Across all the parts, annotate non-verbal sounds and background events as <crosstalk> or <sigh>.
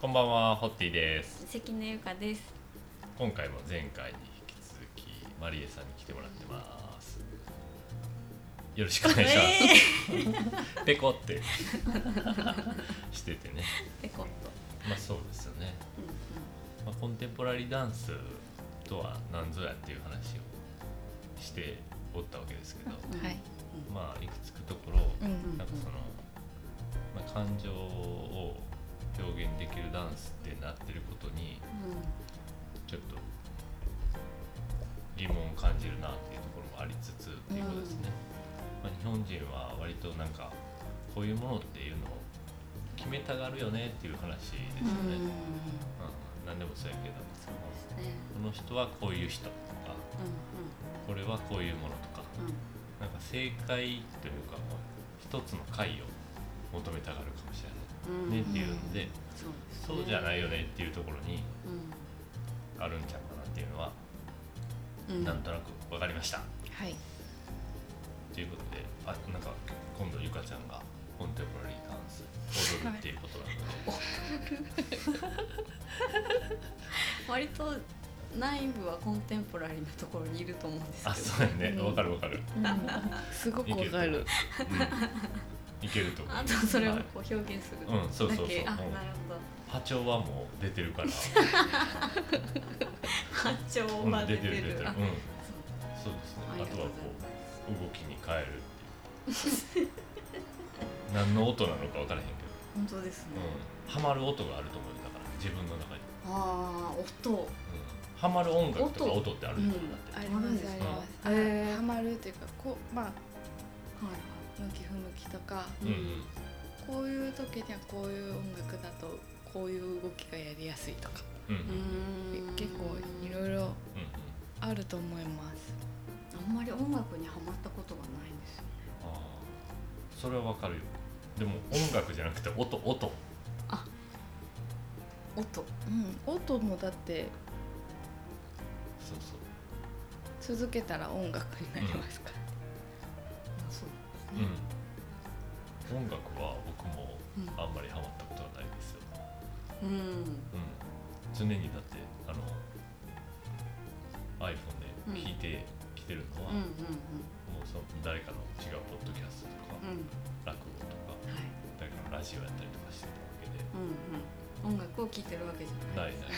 こんばんは、ホッティです。関根ゆかです。今回も前回に引き続きマリエさんに来てもらってます。よろしくお願いします。<laughs> ペコってしててね。ペコッと。まあそうですよね。まあ、コンテンポラリーダンスとは何ぞやっていう話をしておったわけですけど、うんうんはい。まあいくつくところ、うんなんかその、まあ、感情を表現できるダンスってなってることにちょっと疑問を感じるなっていうところもありつつっていうことですね、まあ、日本人は割となんかこういうものっていうのを決めたがるよねっていう話ですよね、うん。何でもそうやけど。ね。この人はこういう人とかこれはこういうものとかうなんか正解というか一つの解を求めたがるかもしれうんないねっていうんで、そうじゃないよねっていうところにうん。あるんちゃうかなっていうのはうん。なんとなく分かりました。はい。ということであなんか今度ゆかちゃんがコンテンポラリーダンス踊るっていうことなので、<laughs> 割と内部はコンテンポラリーなところにいると思うんですけど。あそうやね。うん分かる分かる、<laughs> すごくわかる。うん、いけると思う。あとそれをはいこう表現するだけ。うんそうそうそう。あ、なるうんほど。波長はもう出てるから、波長うんは出て出てる出てる、うん。そうですね。あとうあとはこう動きに変えるっていう。何の音なのか分からへんけど。本当ですね。うん、ハマる音があると思うよだから自分の中に、ああ、音。うん、ハマる音楽とか音音ってあるじゃん、うんだって。ありますあります。かへー。ハマるっていうかこうまあはい向き不向きとかうんうんこういう時にはこういう音楽だとこういう動きがやりやすいとかうん結構いろいろうんあると思います。あんまり音楽にはまったことがないんですよ。ああそれはわかるよでも音楽じゃなくて音音音。うん。音もだってそうそう続けたら音楽になりますから。う。ん音楽は僕もうんあんまりハマったことはないですよ、うん。うん、常にだってあの iPhone で聴いてきてるのは、うんうんもうその誰かの違うポッドキャストとか、うんうん。落語とかはい。誰かのラジオやったりとかしてたわけでうんうん。音楽を聴いてるわけじゃな。ないいない、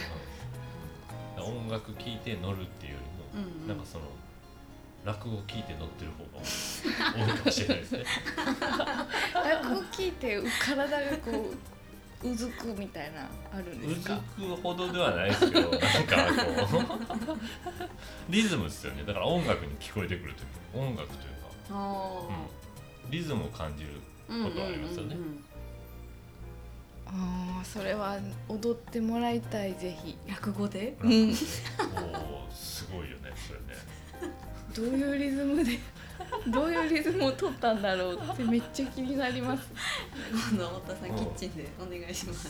うん、音楽聴いて乗るっていうよりも、うんうんなんかその落語聴いて乗ってる方が多いかもしれないですね落語聞いて体がこううずくみたいなあるんうずですか？くほどではないですけどなんかこう <laughs> リズムですよねだから音楽に聞こえてくる時音楽というか、あうん、リズムを感じるあ。ことはありますよねうんうんうんうんああそれは踊ってもらいたいぜひ。落語で？落語ねおーすごいよねそれねどういうリズムでどういうリズムを取ったんだろうってめっちゃ気になります。今度太田さんキッチンでお願いします。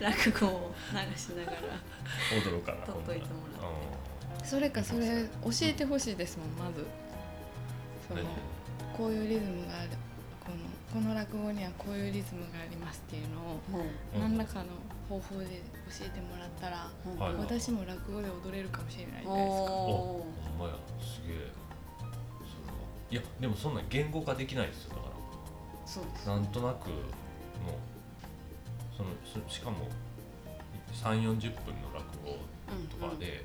落語を流しながら。踊ろうかな取っといてもららそれかそれ教えてほしいですもんまず。そのこういうリズムがあるこのこの落語にはこういうリズムがありますっていうのを何らかの方法で教えてもらったら、はい。私も落語で踊れるかもしれないじゃないです。か。おほんまや。すげえ。いやでもそんなん言語化できないですよだかーそうです。らなんとなくのそのそしかも3 4 0分の落語とかで、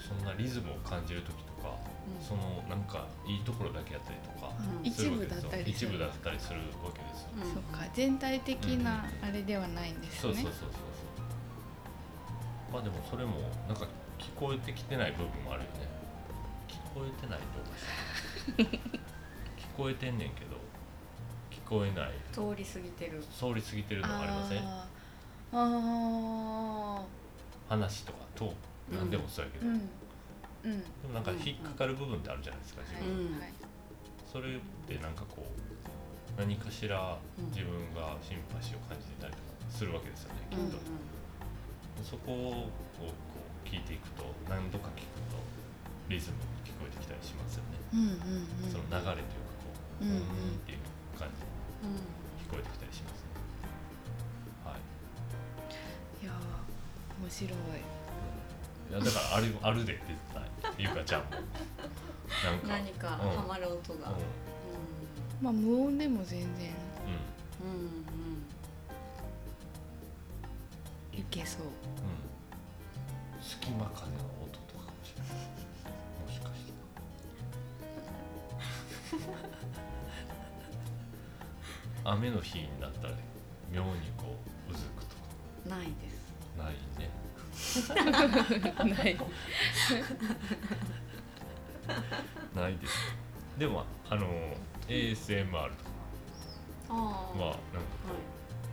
そんなリズムを感じる時とか、そのなんかいいところだけやったりとかうん。一部だですよ。ったりする。一部だったりするわけですよ、うん。そっか。全体的なあれではないんですね。そうそうそうそうまあでもそれもなんか聞こえてきてない部分もあるよね。聞こえてないとおかしい聞こえてんねんけど聞こえない。通り過ぎてる。通り過ぎてるのがありません？あー。あ話とかと何でもそうやけど、ーうん。うん。でもなんか引っかかる部分ってあるじゃないですか自分、うん。はい。それってなんかこう何かしら自分がシンパシーを感じてたりとかするわけですよねきっうんうん。と、そこをこう聞いていくと何度か聞くとリズムに聞こえてきたりしますよね、うんうんうん。その流れというかこう、うんうん。っていう感じうん聞こえてきたりしますね。はい。いやー面白い。いやだからある <laughs> あるで絶対ゆかちゃんも。なんか何かうん。ハマる音が。うまあ無音でも全然。んうん。うんいけそう。うん隙間風の音とかかもしれないもしかして。雨の日になったら妙にこううずくとうんないです。かないね。ない。ないです。でもあの ASMR とか。はなんかはい。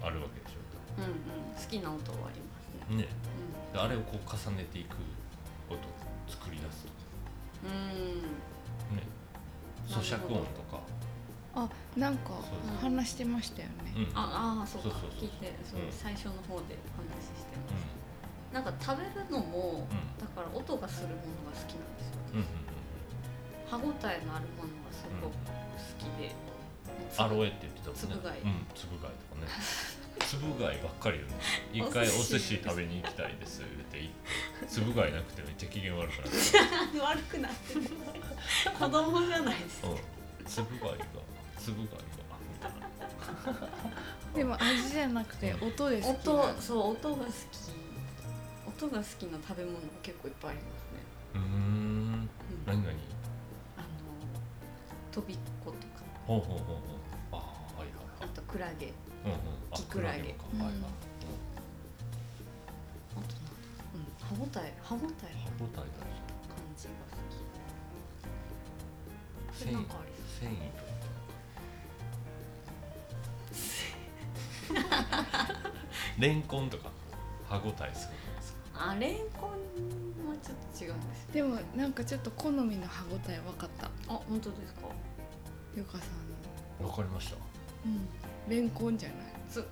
あるわけでしうんうん。好きな音はありますね。ょね。であれをこう重ねていく音作り出す。とかうん。うん。ね。咀嚼音とか。あなんかそうそう。話してましたよね、うん。ああそうか。そうそうそう。聞いてそう、うん。最初の方で話してうます、なんか食べるのも、うん。だから音がするものが好きなんですよ。んうんうん歯ごたえのあるものがすごく好きで、アロエって言ってたもん。ねつぶ貝うん。つぶ貝とかねつぶ貝ばっかり言うね <laughs> 一回お寿司食べに行きたいです。言って行ってつぶ貝なくてめっちゃ機嫌悪くなって。<laughs> 悪くなってる。子供じゃないですうん。つぶ貝がつぶ貝が。みたいなでも味じゃなくて音で好き。な音そう音が好き。音が好きな食べ物が結構いっぱいありますね、うーん。うん。何何？あのとびっことか。ほうほうほうほう。ああはいはいはい。あとクラゲキクうん。あ歯ごた。え歯ごたえ。歯ごたえ感じが好き。繊維なんかレンコンとか歯ごたえするんですか？あレンコンはちょっと違うんですよ。でもなんかちょっと好みの歯ごたえ分かったあ本当ですかゆかさんかりましたうんレンコンじゃない。つ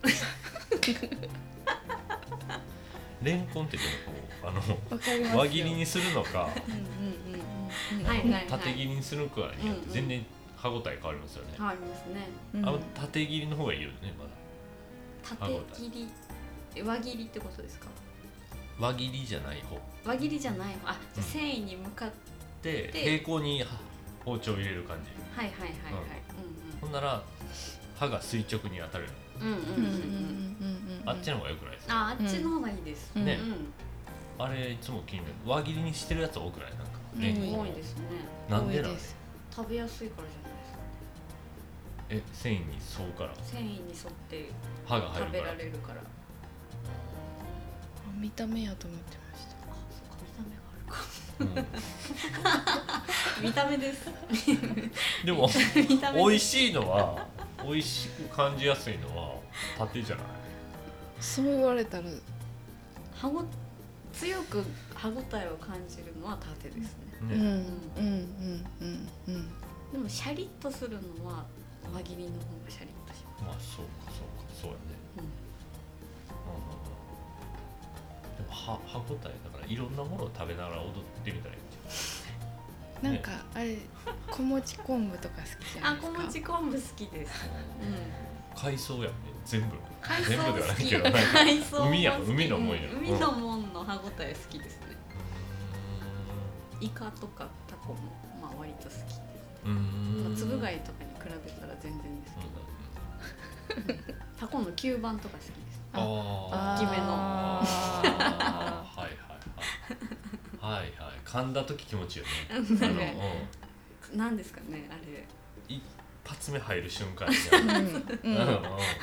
レンコンってでもこうあの輪切りにするのか縦切りにするかによって全然歯ごたえ変わりますよね、ありますね。うん。あの縦切りの方がいいよねまだ。縦切りえ輪切りってことですか？輪切りじゃない方。輪切りじゃないあじゃあうん。繊維に向かっでで平行に包丁を入れる感じ。はいはいはいはい。ほんなら歯が垂直に当たるあっちの方がよくないですか？ああっちの方がいいです。ね、あれいつも気になる。輪切りにしてるやつ多くない？なんか。多いですね。なんでなん？食べやすいからじゃないですか。え繊維に沿うから。繊維に沿って歯が入る食べられるから。見た目やと思ってました。あそうか見た目があるか。<laughs> 見た目です。でも <laughs> 美味しいのは美味しく感じやすいのは縦じゃない？そう言われたら。歯ご強く歯ごたえを感じるのは縦ですね。うんね、うんうんうんうん。でもシャリッとするのは輪切りの方がシャリッとしままあそうかそうかそうやね。す、うんうんうん。でも歯歯ごたえだからいろんなものを食べながら踊ってみたらいなんかあれ小餅昆布とか好きじゃあないですか？小餅昆布好きです。海藻やんね全部。海全部ではないけど好き海藻も好き。海やん海のもんや。う海のもんの歯ごたえ好きですね。イカとかタコもまあ割と好きですう。ーん。まあつぶ貝とかに比べたら全然ですうんけど、タコの吸盤とか好きです。あ大きめの。あ <laughs> あはいはいはいはいはい。噛んだ時気持ちいいよね。<laughs> あの、なんかうん、なんですかねあれ。一発目入る瞬間に <laughs> うんの、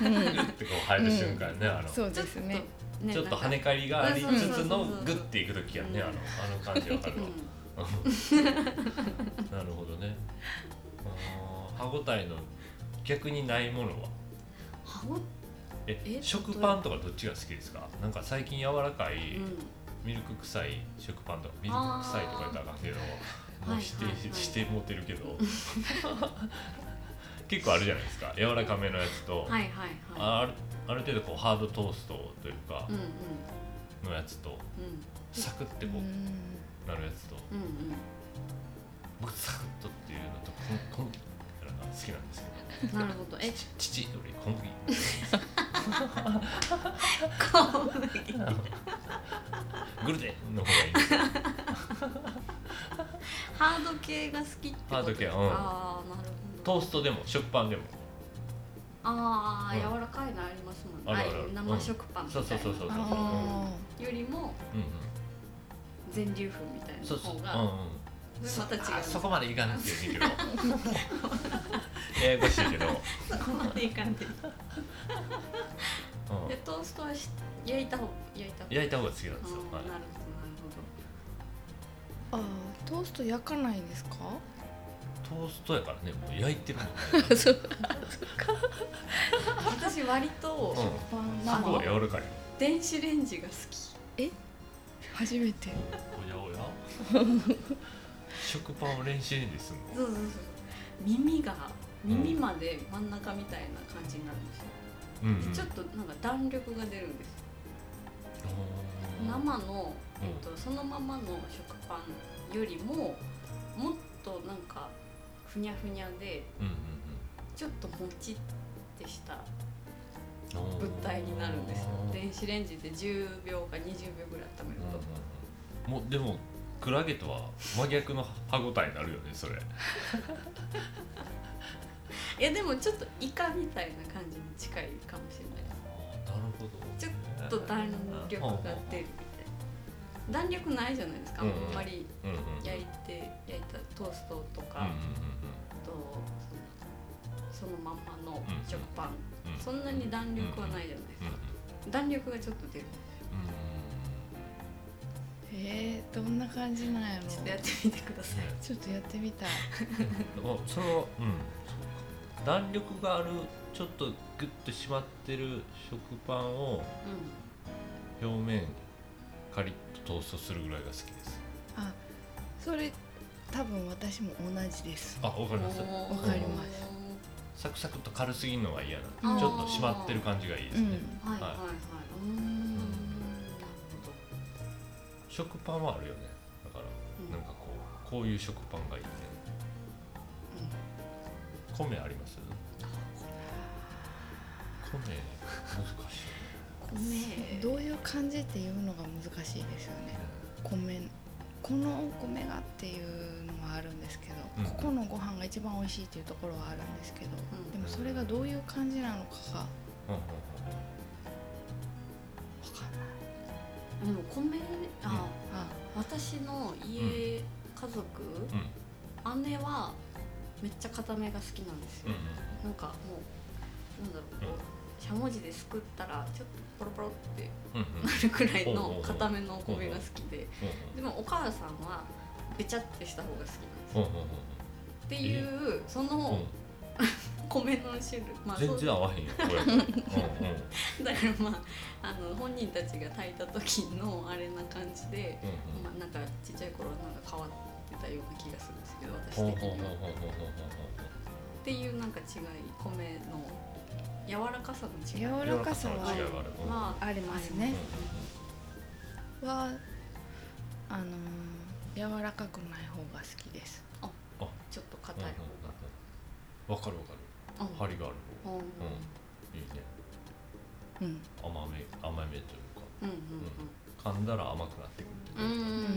うん。<laughs> うん、グッてこう入る瞬間ね、あの。そうですねねちょっと跳ね返りがありつつのグッていく時やね、うんあのあの感じわかるわ、うん。なるほどね。歯ごたえの逆にないものは？歯ごええ食パンとかどっちが好きですか？なんか最近柔らかい、うんミルク臭い食パンとかミルク臭いとか言ったらあかんけどもう否定はいはいはい。してもてるけど。<laughs> 結構あるじゃないですか。柔らかめのやつと、はいはいはあるある程度こうハードトーストというかいうんうん。のやつとうん。サクってこううなるやつと。うんうん。僕サクッとっていうのと小小麦が好きなんですけど。うんなるほど。え？父より小麦。小麦。グルテンの方がいい。ハード系が好きってことハード系うん。ああなるほど。トーストでも食パンでも。ああ、うん。柔らかいのありますもんね。生食パンみたいな。そうそうそうそうそう。あよりもうんうん。全粒粉みたいなそうそう。うん方がうんそれまた違うあそこまでいかなくていいけど。<laughs> ややこしいけど、そこまでいかんで。うん。でトーストはし焼いた方焼いた方。焼いた方が好きなんですよ、はい。なるほどなるーあートースト焼かないんですか？トーストやからねもう焼いてるもんね。<laughs> そう。ほ <laughs> ど私割とうん。そこは柔らかいよ。電子レンジが好き。初めて。おやおや？食パンを練習にすんの？そうそうそう。耳が耳まで真ん中みたいな感じになるんですよ、うんうん。ちょっとなんか弾力が出るんです生の、えっと、そのままの食パンよりももっとなんかふにゃふにゃでうんうんちょっともちってしたうんうん物体になるんですよ。うん電子レンジで10秒か20秒ぐらい温めると、うん。もうでもクラゲとは真逆の歯ごたえになるよねそれ。<laughs> いやでもちょっとイカみたいな感じに近いかもしれない。ですなるほどちょっと弾力が出るみたいな。弾力ないじゃないですか、うんあんまりうんうんうん。焼いて焼いたトーストとか、うんうんとそのまんまのうん食パン、うんうんそんなに弾力はないじゃないですか、うんうん弾力がちょっと出るえー、どんな感じなんやろ？ちょっとやってみてください、ねちょっとやってみたい。<laughs> おそのうん。そうか弾力があるちょっとグッと締まってる食パンを表面カリッとトーストするぐらいが好きです。あそれ多分私も同じです。あわかうんります。わかります。サクサクと軽すぎるのが嫌なあーちょっと締まってる感じがいいですね、うん。はいはいはい食パンはあるよね。だから、うん。なんかこうこういう食パンがいいね。米あります？米難しい。米。どういう感じっていうのが難しいですよね。米このお米がっていうのはあるんですけど、うん。ここのご飯が一番美味しいっていうところはあるんですけど、うん。でもそれがどういう感じなのかがでも米あ、あ私の家、家族、うん。姉はめっちゃ固めが好きなんですよ、うんなんかもうなんだろうこうしゃもじですくったらちょっとポロポロってうんうん。うんなるくらいの固めのお米が好きで。うんでもお母さんはべちゃってした方が好きなんですうんうんうんっていうそのうん <laughs> 米の種類まあそう全然合わへんよこれ。<laughs> うんうん。だからまああの本人たちが炊いた時のあれな感じで、うんうん。まあ、なんかちっちゃい頃なんか変わってたような気がするんですけど私的には。っていうなんか違い米の柔らかさの違い。柔らかさはまあありますね。はあのー柔らかくない方が好きです。ちょっと硬い。うんうんうんわかるわかる。張りがある方。うん。いいね。うん。甘め甘めというか。うん噛んだら甘くなってくるうんうんうんうんうんうん。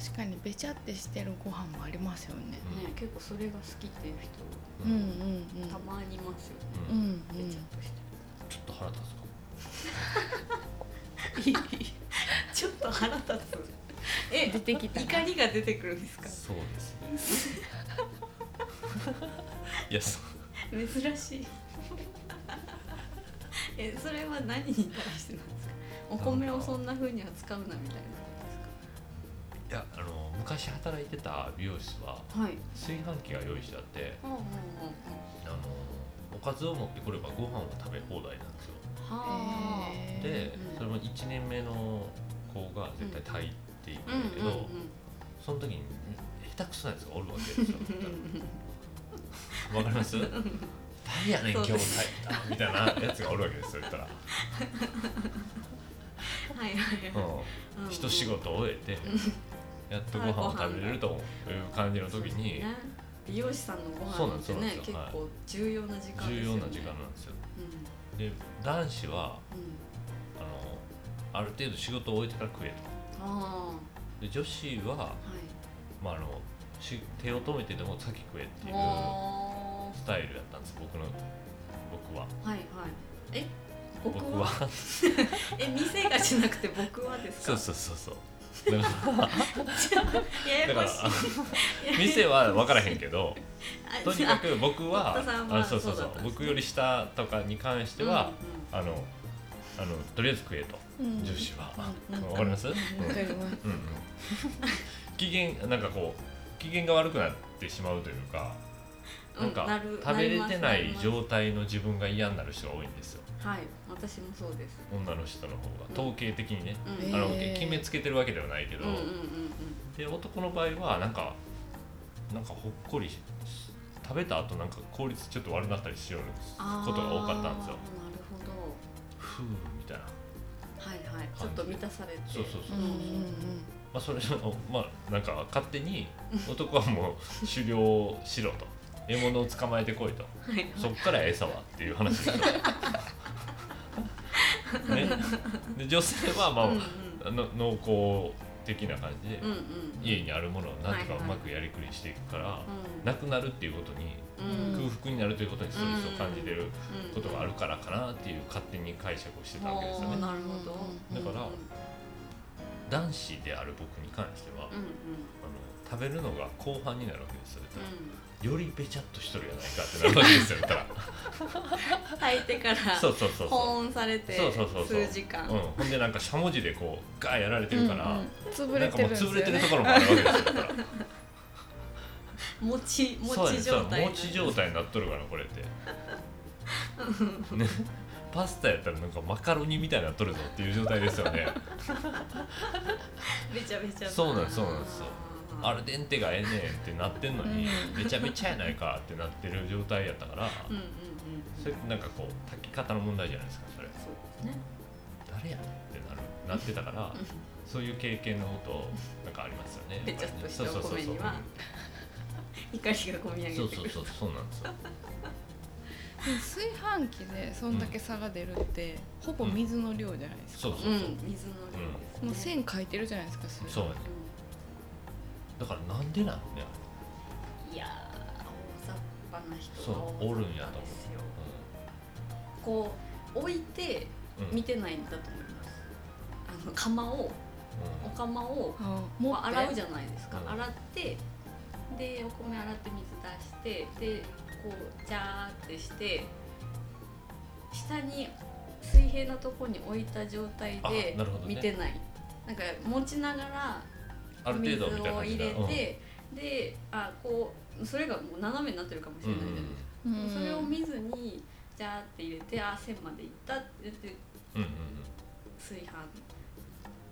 確かにべちゃってしてるご飯もありますよね。ね結構それが好きっていう人うん。うんうんたまにいますよね、うん。うんべちゃっとしてちょっと腹立つかも。<laughs> ちょっと腹立つ。え出てきたな。怒りが出てくるんですか？そうですね。<laughs> いやそう。珍しい。<laughs> えそれは何に対してなんですか？お米をそんな風に扱うなみたいなこいやあの昔働いてた美容室はとですかはい。炊飯器が用意してあってうんうんうんうん。あのおかずを持ってくればご飯を食べ放題なんですよ。はあ。へー。でうんそれも1年目の子が絶対炊いていくうんんだけど、うんうんその時に下手くそなやつがおるわけですよ。<laughs> わかります？誰やねん今日炊いたみたいなやつがおるわけですよ言ったら、はいはいはい。うん、うん一仕事終えてやっとご飯を食べれるという感じの時にね。美容師さんのご飯ってねそうなんですよ。結構重要な時間ですよね。重要な時間なんですよ。うん。で男子はうん。あのある程度仕事を終えてから食えあとで女子は、あはい。まあ、あのし手を止めてでも先食えっていうあスタイルやったんです僕の僕は。ーはいはい。え僕は？僕は。<laughs> え店がじゃなくて僕はですか？そうそうそうそう。<laughs> <laughs> だから店は分からへんけどあとにかく僕はあそうそうそう僕より下とかに関しては、あのあのとりあえず食えと、うん。女子は、わかります、うん。機嫌なんかこう機嫌が悪くなってしまうというかうなんか食べれてない状態の自分が嫌になる人が多いんですよ。はい。私もそうです。女の人の方が。統計的にね、うん。あの決めつけてるわけではないけど、で男の場合はなんかなんかほっこりし食べた後なんか効率ちょっと悪くなったりしようことが多かったんですよふうみたいな。はいはい。ちょっと満たされて。そうそうそううんうんまあそれをまあなんか勝手に男はもう狩猟しろと。獲物を捕まえてこいと。はいはい。そっから餌はっていう話ですよ、<laughs> ね、で女性はまあ、うんうん。あの濃厚的な感じで、うんうん家にあるものをなんとかはいうはいまくやりくりしていくから、うん。なくなるっていうことに、うん空腹になるということにストレスを感じてることがあるからかなっていう勝手に解釈をしてたわけですよね。なるほど。だからうん男子である僕に関しては、うんうん。あの食べるのが後半になるわけですよ、うよりべちゃっとしとるやないかってなるわけですよ炊いてからそうそうそうそ保温されてそうそうそうそう。数時間。う、うん、ほんでなんかしゃもじでこうガーやられてるから、うんうん。潰れてるんですよ潰れてるねところもあるわけですよ <laughs> だからもちもそうやねち状態そうもち状態になっとるからこれって。ね。パスタやったらなんかマカロニみたいになっとるぞっていう状態ですよね。べちゃべちゃ。そうなんですそうなんですよ。アルデンテがええねんってなってんのに、うん。めちゃめちゃやないかってなってる状態やったから、うんうんうん。それなんかこう炊き方の問題じゃないですかそれ。そうですね。誰やねんってなるなってたからそういう経験のことなんかありますよねべちゃっとしたそうそうそうそう。お米には怒りがこみ上げて。そうくるそうそうそうなんですよ。炊飯器でそんだけ差が出るって、ほぼ水の量じゃないですか、そうそうそう、うん水の量。ですねもう線書いてるじゃないですかそうやねだからなんでなんねいやー大雑把な人そうがおるんやと思う。ですよこう置いてうん。うん見てないんだと思います。あの釜をお釜をあもう洗うじゃないですか、うん。洗ってでお米洗って水出してでこうジャーってして下に水平なところに置いた状態で見てない、なんか持ちながら水を入れ感じだ。て、であこうそれがもう斜めになってるかもしうんれないじゃないですか、うん。それを見ずにジャーって入れてあ線までいったって言ってうんうんうん。炊飯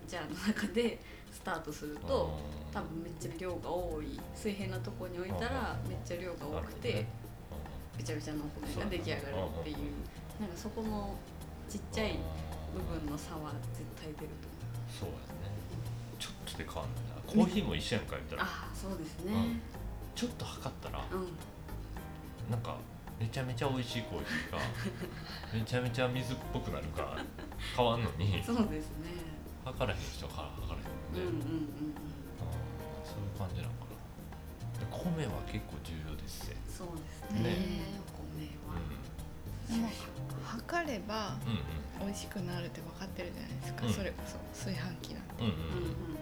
ジャーの中でスタートすると多分めっちゃ量が多い。水平なところに置いたらめっちゃ量が多くてべちゃべちゃのお米が出来上がるっていう。なんかそこのちっちゃい部分の差は絶対出ると思う。そうやね。ちょっとで変わんないな。コーヒーも一緒やんか言ったら。ああそうですね。ちょっと測ったらうん、なんかめちゃめちゃ美味しいコーヒーか <laughs> めちゃめちゃ水っぽくなるか変わんのにそうですね。測らへん人は測らへんうんうんうんうん。あーそういう感じなのかな。で米は結構重要ですね。そうですね。ね。お米は。でも測ればうんうん。美味しくなるって分かってるじゃないですか、うん。それこそ炊飯器なんて。うんうんうん。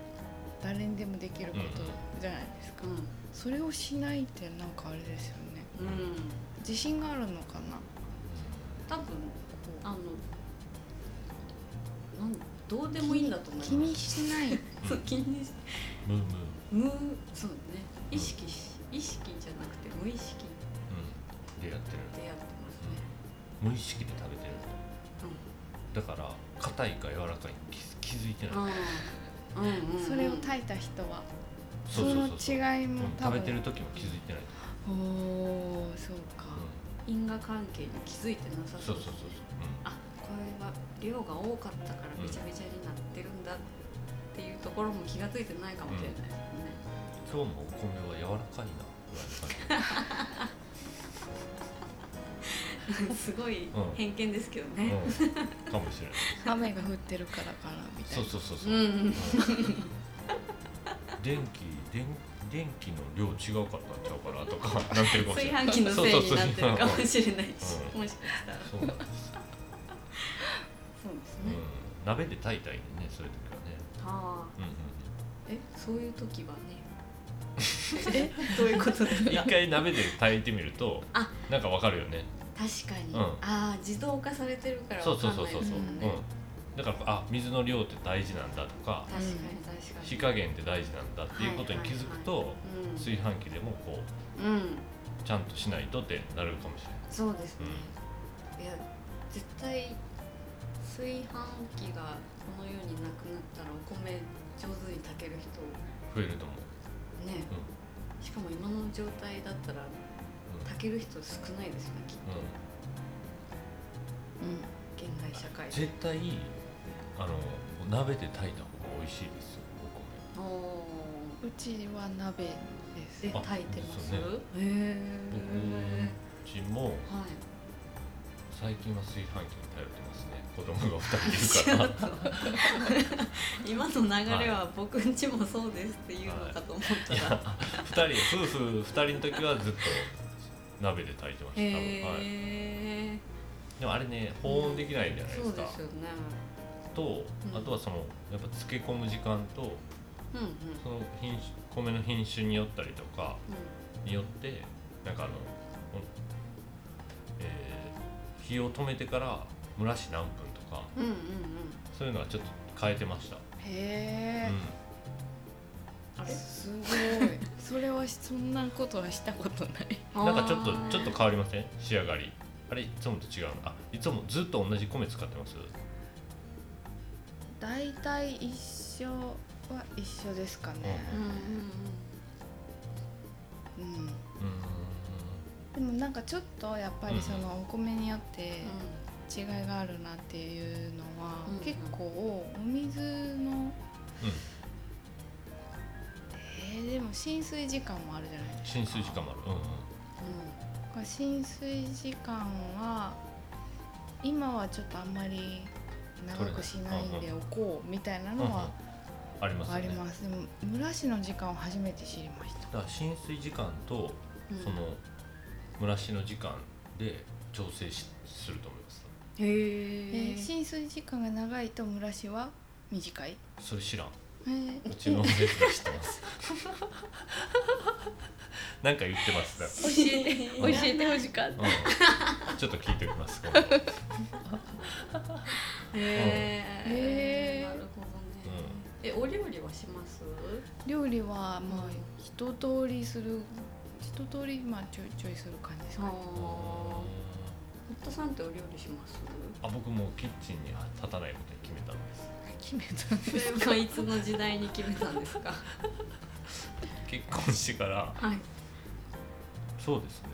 誰にでもできることじゃないですか、うん。それをしないってなんかあれですよね。うん。自信があるのかな。多分あのなんどうでもいいんだと思います。気にしない。<laughs> そう気にしうんムームー。無そうね。意識し意識じゃなくて無意識。うん。でやってる。でやってますね。無意識で食べてる。だから硬いか柔らかいに気づ気づいてない、うんうんうんうん。それを炊いた人は。そそうそうの違いも食べてる時も気づいてない、おおそうか、う因果関係に気づいてなさん、そそううそうそう。そう、あ量が多かったからべちゃべちゃになってるんだっていうところも気がついてないかもしれないですね、うん、今日もお米は柔らかいなぐらいの感じ。<laughs> すごいうん。偏見ですけどね、うん、かもしれない。雨が降ってるからかなみたいな。そうそうそうそう、うん。うん。電気電電気の量違うかったんちゃうかなとかなってるかもしれない。炊飯器のせいになってるかもれしれないし、うん。もしかしたら。そうなんです、鍋で炊いたりねそういう時はね。ああ。うんうんえそういう時はね。えどういうことですう。ん一か回鍋で炊いてみるとあ。なんかわかるよね。確かに、うん。ああ自動化されてるからそうわかんないそうそう。そうそう、うんもんね。だからあ水の量って大事なんだとか確かに確かに。火加減って大事なんだっていうことに気づくとうん。炊飯器でもこううん。ちゃんとしないとってなるかもしれない。そうですね、いや絶対炊飯器がこの世になくなったらお米上手に炊ける人増えると思う、ね、しかも今の状態だったらうん。炊ける人少ないですよねきっと、うん。現代社会で。絶対あの鍋で炊いた方が美味しいですよお米。おうちは鍋です。であ炊いてます？そうね。へえうちもはい。最近は炊飯器に頼ってますね子供が2人いるから。今の流れは僕んちもそうですって言うのかと思ったい。ら、や2人夫婦2人の時はずっと鍋で炊いてました多分、はい、へえ、でもあれね保温できないじゃないですか、そうですよね。とうん。あとはそのやっぱ漬け込む時間とうんうん。その品種米の品種によったりとかによってなんかあの、えー火を止めてから蒸らし何分とか。うんうんうん。そういうのはちょっと変えてました、へえ、あれ？すごい。それはそんなことはしたことない。うん、なんかちょっとちょっと変わりません？仕上がり。あれ？いつもと違うの？あいつもずっと同じ米使ってます？大体一緒は一緒ですかね。うん。うん。うん、うでもなんかちょっとやっぱりそのお米によってう違いがあるなっていうのは、うん結構お水のえーでも浸水時間もあるじゃないですか。浸水時間もある。うんうん。これ浸水時間は今はちょっとあんまり長くしないでおこうみたいなのはありますあります。でも蒸らしの時間を初めて知りました。だから浸水時間とうん。その蒸らしの時間で調整しすると思いますへええー浸水時間が長いと蒸らしは短い？それ知らん。えー。うちのやつが知ってます。<laughs> なんか言ってます。ね教えて教えてほしかった。うん、ちょっと聞いておきます。へえへー。なるほどね。えお料理はします？料理はまあ一通りする一通りまあちょいちょいする感じですかねああ堀田さんってお料理します？あ僕もうキッチンに立たないことに決めたんです。決めたんですそれはいつの時代に決めたんですか？<laughs> 結婚してから。はい。そうですね。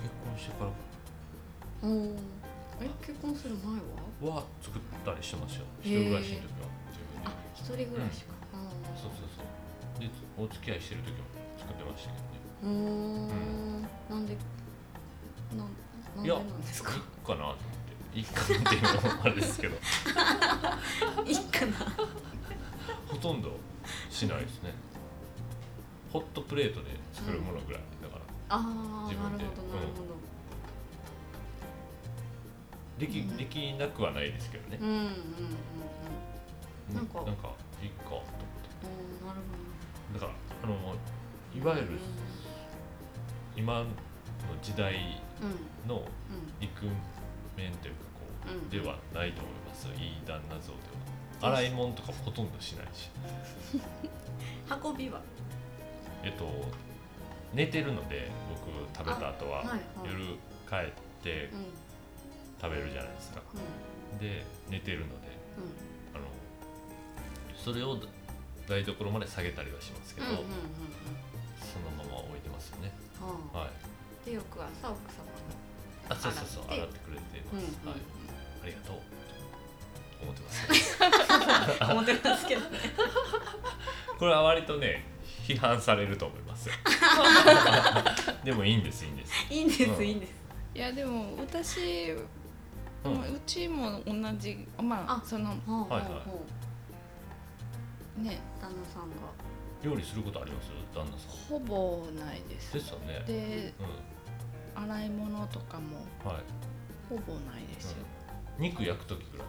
結婚してから。おおえ結婚する前は？は作ったりしてましたよ。一人暮らしの時は。自分にあ一人暮らしか。そうそうそう。でお付き合いしてる時も作ってましたけどね。うー。ん。なんでなんなんいやでなんですか？いいかなと思って。いいかなっていうのもあれですけど。<laughs> いいかな。ほとんどしないですね。ホットプレートで作るものぐらいだから、ああなるほどなるほど。できうん。できなくはないですけどね。うんうんうんうん。なんか。なんかいいかと思っうんなるてだからあのいわゆる今の時代のうん。イクメンというかこう、うん。ではないと思いますいい旦那像では洗い物とかもほとん。どしないし運びはえっと寝てるので僕食べた後は、はいはい夜帰ってうん。食べるじゃないですかうん。で寝てるのでうあのそれを台所まで下げたりはしますけど、ん。うん。うん。うん。うん。そのまま置いてますよねははいあで翌朝奥様あそうそうそう洗ってくれてがます、うんはい。ありがとう。思ってます。<laughs> 思ってますけどね。<laughs> これは割とね批判されると思いますよ。<laughs> でもいいんですいいんです。いいんです、うん。いいんです。いやでも私、ううん。うちも同じまああそのほうほうはいはいね。旦那さんが。料理することあります？旦那さん。ほぼないです。ですよね。でう洗い物とかもんはい。ほぼないですよ、肉焼く時ぐらい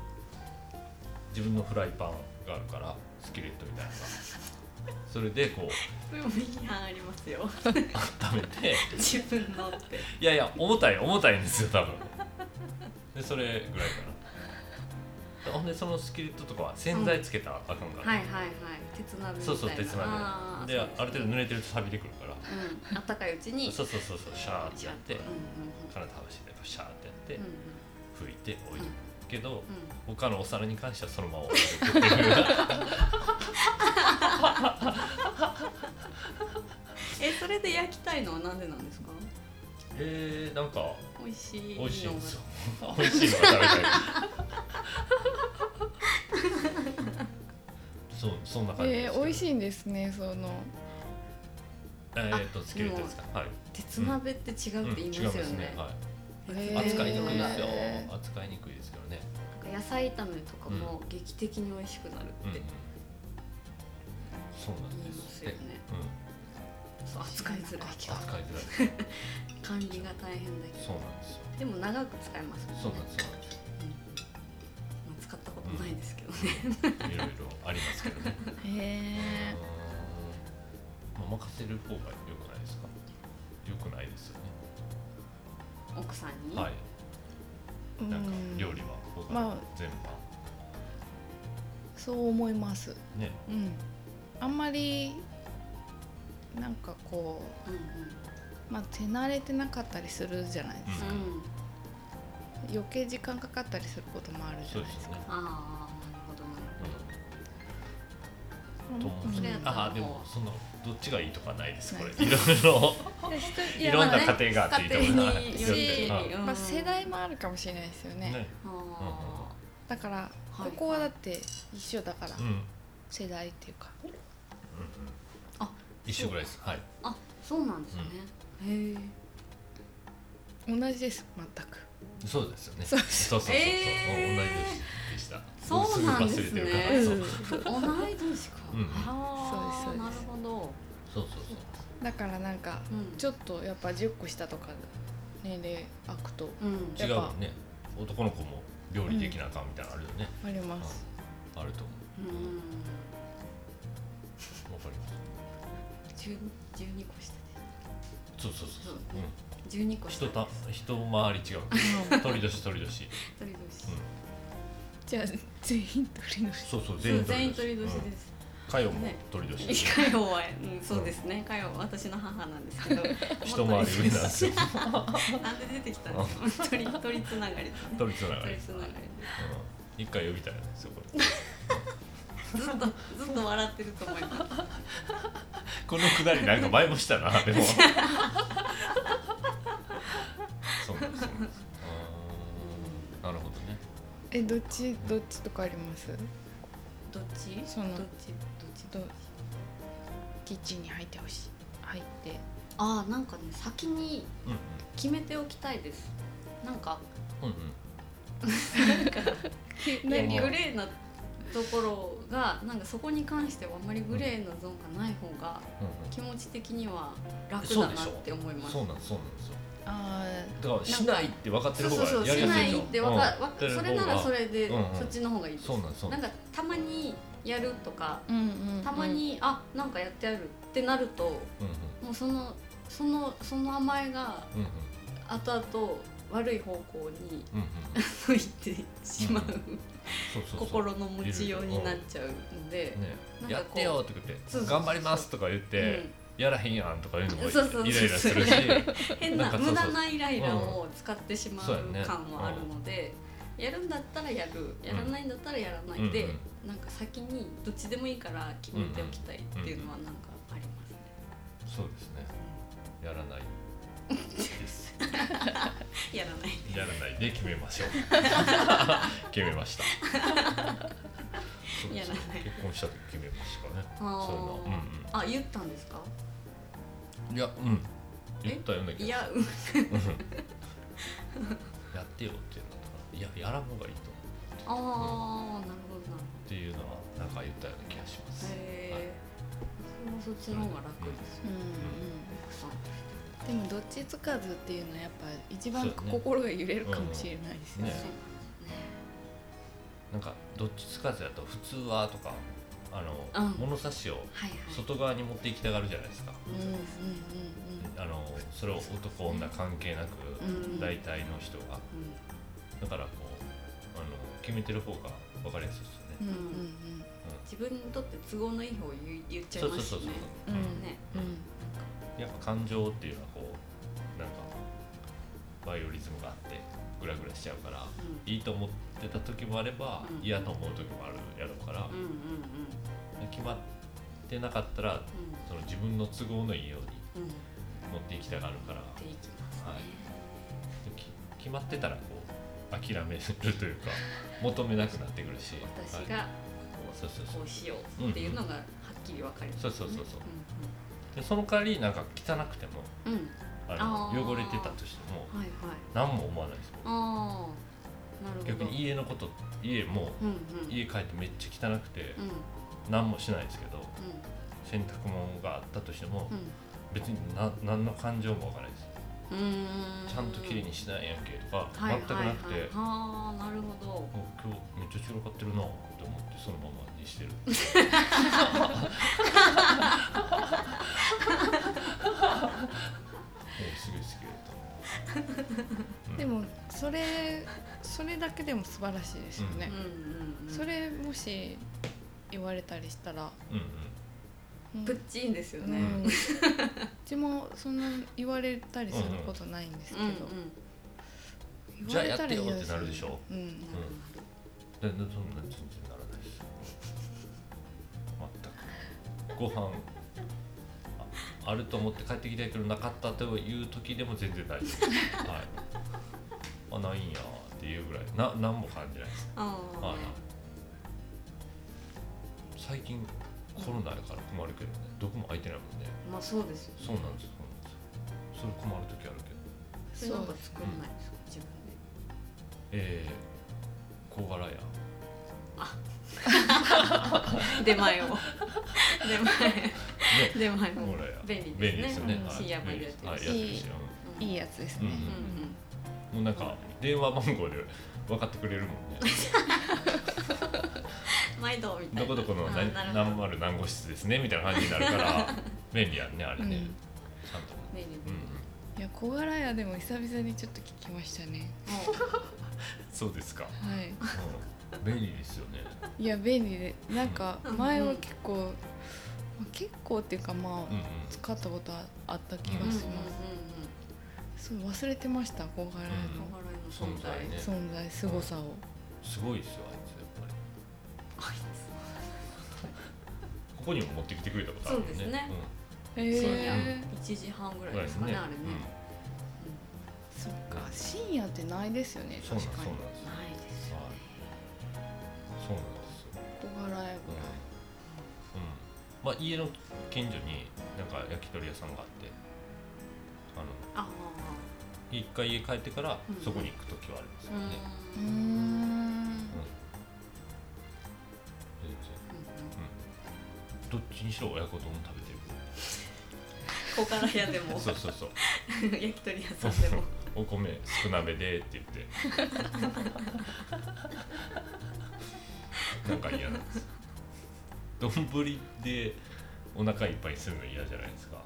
自分のフライパンがあるからスキレットみたいな <laughs> それでこうこれも批判ありますよ。温めて。自分のって。いやいや重たい重たいんですよ多分。でそれぐらいかな。ほんでそのスキレットとかは洗剤つけたらあかんから、はいはいはい。鉄鍋そうそう鉄鍋である程度濡れてると錆びてくるから。うんあったかいうちにそうそうそうそうシャーってやって体剥がしてシャーってやって拭いて置いて。けどうん他のお皿に関してはそのまま置いておくっていう。<laughs> えそれで焼きたいのはなんでなんですか？えー、なんか美味しいの美味しい。んですよが美味しいのが食べたい。<laughs> そうそんな感じですえー、美味しいんですねそのえー、っとスキレットですかはい。鉄鍋って違うって言いますようん。ね,、はい。扱いにくいですよ。扱いにくいですけどねなんか野菜炒めとかも劇的に美味しくなるうん、うん。って、そうなんでますすよね。うん。そう扱いづらいけど扱いづらい。<laughs> 管理が大変だけど。そうなんですよ。でも長く使えます。もんねそうなんですそうなんまあ、使ったことないですけどね、いろいろありますけどね。<laughs> へえ任せる方が良くないですか？良くないですよね。奥さんに、はい。ー、なんかうん料理は僕まあは全般。そう思います。ね。うん。あんまりなんかこうんうん。うまあ手慣れてなかったりするじゃないですか、うん。余計時間かかったりすることもあるじゃないですか。ね。ああなるほどなるほどうん。ああでもそんなどっちがいいとかないですこれ。ないいろいろ。いいろんな家庭があっていいと思いよりしはいうん。まあ、世代もあるかもしれないですよね。だからはいここはだって一緒だから、世代っていうか。あ一緒ぐらいです。はい。ーあそうなんですね、へえ同じです全くそうですよね。そうそうそう。そうそう、えー。同じでした。そうなんですね。僕す同い年か、うんそうですなるほど、そうそうそう。だからなんかうん、ちょっとやっぱ10個下とか年齢空くとうん。やっぱ違うもんね。男の子も料理できなあかんみたいなのあるよね、あります。あると思う。ん。うわかります。十十二個下でそうそうそうそう、そう。うん十二個下人た人回り違う。鳥年鳥年、うん、鳥年じゃあ全員取り乗りそうそう全員年。鳥年でうん。す、かよもね鳥年、かよは、うん、そうですね。かよは私の母なんですけど。<laughs> 一回り上なんですよ。<laughs> なんで出てきたんですか。鳥、鳥つながり。鳥つながり。鳥つながりうん、一回呼びたいですよこ。ずっと、ずっと笑ってると思います。<laughs> このくだりなんか前もしたなでもなるほどね。えどっちどっちとかあります？どっち？そのどっち、どっち？どキッチンに入ってほしい？入って。ああ、なんかね、先にうん決めておきたいです。なんか、うんうん。<laughs> いやグレーなところが、なんかそこに関してはあまりグレーなゾーンがない方が。うんうん。気持ち的には楽だなって思います。そうなんですそうなんですよ。あだからしないって分かってる方そうそうそうがやりやすいじゃんしないってわか、わうん。やってるそれならそれで、そっちの方がいいです。そうなんそうなんかたまにやるとかーうんうんうん。たまに、あなんかやってあるってなるとうんうん。もうそのそのその甘えが後々悪い方向に <laughs> 向いてしまう、そうそうそう。心の持ちようになっちゃうので、ね。なんかこうやってよとか言って頑張りますとか言って、やらへんやんとか言うのもイライラするし。うん、変な無駄なイライラを使ってしまう感はあるので、やるんだったらやる。やらないんだったらやらないで、うん。なんか先にどっちでもいいから決めておきたいっていうのはなんかありますね。そうですね。やらない。です。<laughs> やらない。やらないで決めましょう。<laughs> 決めました。やらない。結婚した時決めましたね。あー。そういうのうんうん。あ言ったんですか？いやうん。言ったような気がいやうん。うん。やってよっていうのといややらん方がいいと思う。ああ、なるほどな。るっていうのはなんか言ったような気がします。へえそっちの方が楽ですうん。よ、うん奥さん。としてでもどっちつかずっていうのはやっぱ一番そうね。心が揺れるかもしれないですよね。ね。なんかどっちつかずやと普通はとかあの、うん。物差しを外側に持っていきたがるじゃないですか、あのそれを男女関係なく、うん。大体の人が。うん。だからこうあの決めてる方が分かりやすいですよね、自分にとって都合のいい方を言っちゃいますしね、やっぱ感情っていうのはこうなんかバイオリズムがあってグラグラしちゃうからうん。いいと思ってた時もあれば、うん。嫌と思う時もあるやろうから、うんうんうん。決まってなかったらうその自分の都合のいいようにんうん。持っていきたがるから。はい。き決まってたらこう諦めるというか <laughs> 求めなくなってくるしはい。私がそうそうそう。こうしようっていうのがはっきり分かります、ね。そうそうそうそう。でその代わりなんか汚くてもうんうん、うんあの汚れてたとしてもはいはい。何も思わないですもんあ逆に家のこと家もうんうん。家帰ってめっちゃ汚くてうん。何もしないですけどう洗濯物があったとしてもん。別にな何の感情もわからないです。ちゃんと綺麗にしないやんけとかはい全くなくて、はいはい、ああなるほど。お今日めっちゃ散らかってるなって思ってそのままにしてるでもそれそれだけでも素晴らしいですよね。うん、うんうんそれもし言われたりしたら、うんうん。うん。プッチンですよね、うん、うちもそんな言われたりすることないんですけど、うんうん。じゃあやってよってなるでしょ。うん。なるででそんな全然ならないです。全く。ご飯ああると思って帰ってきたけどなかったという時でも全然大丈夫。<laughs> はい。あないんやっていうぐらい。な何も感じないです。はい。最近コロナやから困るけどね。どこも空いてないもんね。あまあそうですよそうなんですそうなんですそれ困る時あるけど。それなんか作んないですか？自分で。えー、小柄や <laughs> 出前を。出前。ね。出前も。便利便利でね。ですね、はい深夜までやってるし。はいやってるし。うん。いいやつですね、うんうん。もうなんか電話番号で分かってくれるもんね。う <laughs> ん毎度みたいな。どこどこのあ何丸何号室ですねみたいな感じになるから <laughs> 便利やんねあれね、うん。ちゃんと。便利。いや小柄やでも久々にちょっと聞きましたね。そうですか、はい。うん、便利ですよね。いや便利で。なんかうん。前は結構、まあ結構っていうかまあ、うんうん。使ったことああった気がうんうんうんします、そう忘れてました小柄うん。の小柄の存在存在ね。存在凄さを、すごいですよあいつやっぱり。ここにも持ってきてくれたことあるもんね。そうですね。へ深夜え1時半ぐうん、らいですかねあれね。そっか深夜ってないですよね確かに。そうなんですまあ家の近所になんか焼き鳥屋さんがあってあのあ一回家帰ってからうん。そこに行く時はありますあうん。よね、うーん。全然。どっちにしろ親子丼食べてる。小柄屋でも。<laughs> そうそうそう。<laughs> 焼き鳥屋さんでも。<laughs> お米少なめでって言って。なんか嫌なんです丼でお腹いっぱいにするの嫌じゃないですか。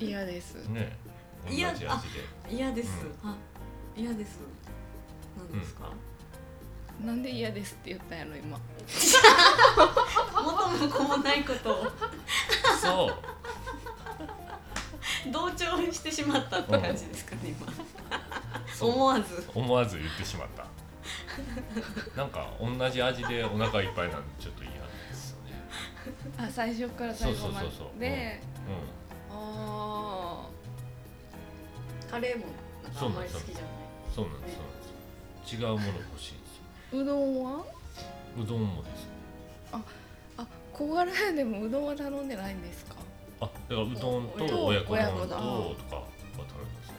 嫌です。ね。同じ嫌味で。嫌です、うあ嫌です。何ですか、なんで嫌ですって言ったんやろ今。元も子もないことを。そう。同調してしまったって感じですかね今。思わず。思わず言ってしまった。なんか同じ味でお腹いっぱいなんでちょっと嫌あ最初から最後まそうそうそうそう。でうあカレーもなんかあんまり好きじゃない。んそうなんですそうなんです。違うもの欲しいんです。うどんはうどんもですあ小柄屋でもうどんは頼んでないんですか？あだからうどんとと親子丼ととかは頼みます。ね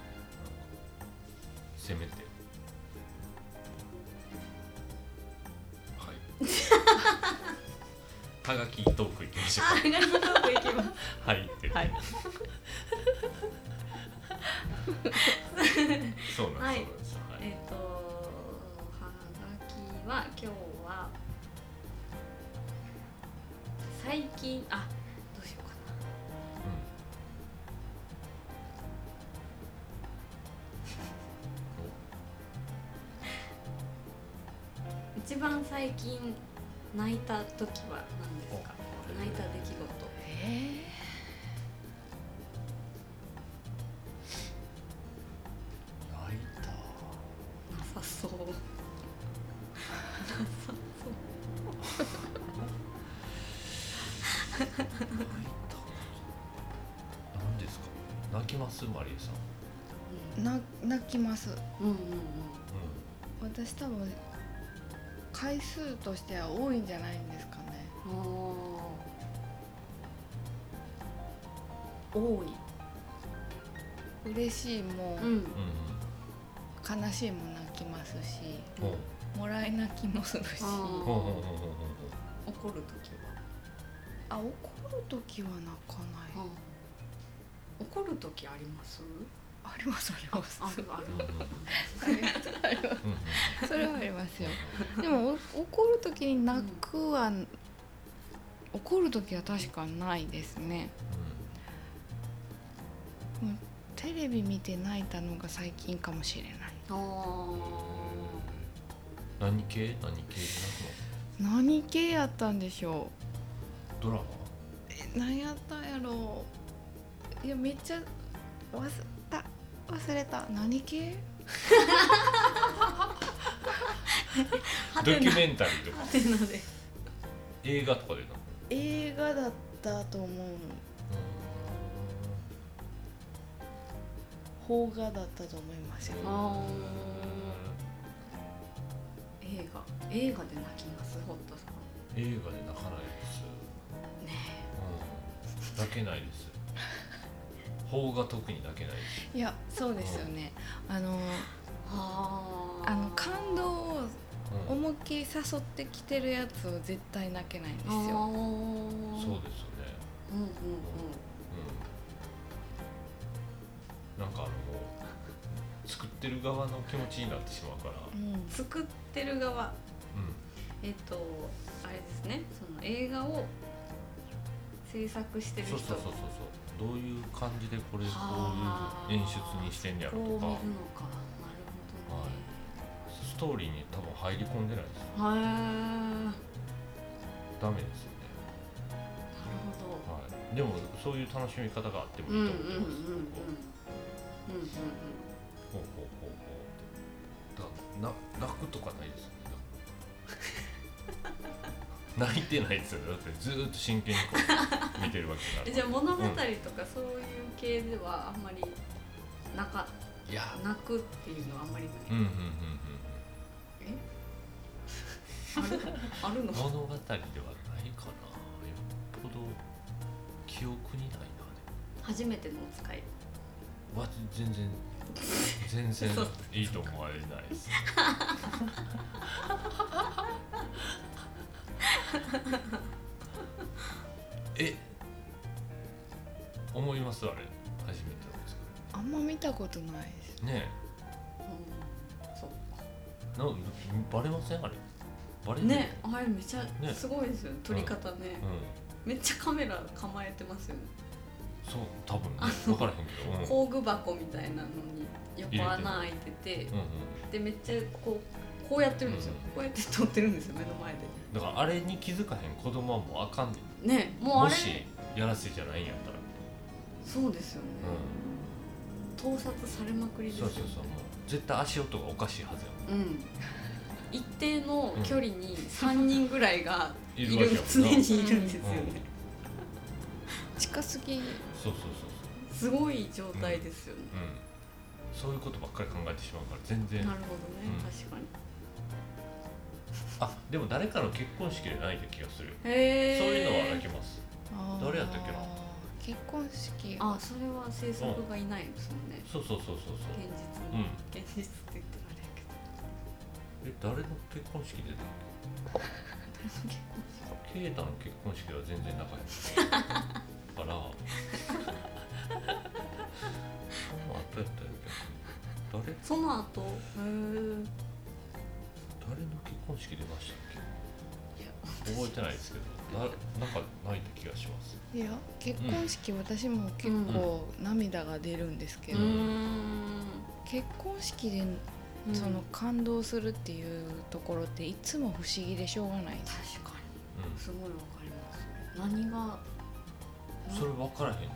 せめて。はい <laughs> はがきトークいきましょう。いますかはいってはい。そうなんです、はい。そうなんです。はい。えっ、とはがきは今日は最近あどうしようかな。<laughs> 一番最近泣いた時は何ですか？お泣いた出来事。え泣いた？なさそう。なさ泣いた。何ですか？泣きますマリエさん。そうー、な泣きます。うんうん。うん。私多分回数としては多いんじゃないんですかね。うん多い。嬉しいも、うん。うん。悲しいも泣きますしうん。もらい泣きもするし怒る時あ怒る時は泣かない、は、怒る時ありますありますあります。それはありますよ。でもお怒る時に泣くは、怒る時は確かないですね。テレビ見て泣いたのが最近かもしれない。あ何系？何系で何系やったんでしょ泣くのドラマ？うえ何やったんやろう。いやめっちゃ忘れた忘れた。何系？は <laughs> ドキュメンタリーとかはてなで。映画とかで。な映画だったと思う邦画だったと思いますよ。あー。映画。映画で泣きます？ホットさん。映画で泣かないです、ねうん、泣けないです邦画特に泣けない。いやそうですよね。あのあ。の感動をうん。思いっきり誘ってきてるやつを絶対泣けないんですよ。そうですよね。うんうんうん。なんかあのもう作ってる側の気持ちになってしまうから。うん。うん作ってる側。うえっとあれですね。その映画を制作してんる人。そうそうそうそうそうどういう感じでこれこはあういう演出にしてんやろとか。かなるほどねストーリーに多分入り込んでないですへえ。なるダメですよね。ほど。はい。でもそういう楽しみ方があってもうんいいとうんうんうんうん思いますうんうん。ほうほうほうほうだからな泣くとかないですよね泣いてないですよ。ねだってずーっと真剣にこう見てるわけになるえじゃあ物語とかそういう系ではあんまり泣かいや泣くっていうのはあんまりない、うん。うんうんえ？ある？あるの？うん物語ではないかな。よっぽど記憶にないな初めてのお使い。わ全然全然いいと思われないです <laughs> え思いますあれ初めてなんですあんま見たことないです。けどねうんそうえなバレませんあれ？バレる？ねあれめちゃねすごいですよね撮り方ね、うん。めっちゃカメラ構えてますよね。そう多分ね。あ分からへんけど、うん、工具箱みたいなのに横穴開いてて。うんうん。でめっちゃこうこうやってるんですよ、うんこうやって撮ってるんですよ目の前で。だからあれに気づかへん子供はもうあかんねん。ねもうあれ。もしやらせじゃないんやったら、そうですよね、う盗撮されまくりん、ですそうそうそうもう絶対足音がおかしいはずやうん。一定の距離に3人ぐらいがいる,、いるわけや常にもんな。いるんですよね、近すぎ。そうそうそうすごい状態ですよね、そううん。そういうことばっかり考えてしまうから全然。なるほどね、うん。確かにあでも誰かの結婚式で泣いた気がするそういうのは泣けます。あー。誰やったっけな？結婚式。あそれは制作がいないですもんね。そうそうそうそうそう。現実うん。現実って言ったらあれやけど。え誰の結婚式でだっ誰の結婚式。けケイタの結婚式では全然仲良い。からその後やったよ逆に。誰？その後？へえ誰の結婚式出ましたっけ？いや覚えてないですけどななんか泣いた気がします。いや結婚式、私も結構涙が出るんですけど、うーん。結婚式でうんその感動するっていうところっていつも不思議でしょうがない確かうにすごいわかります。何がんそれ分からへんね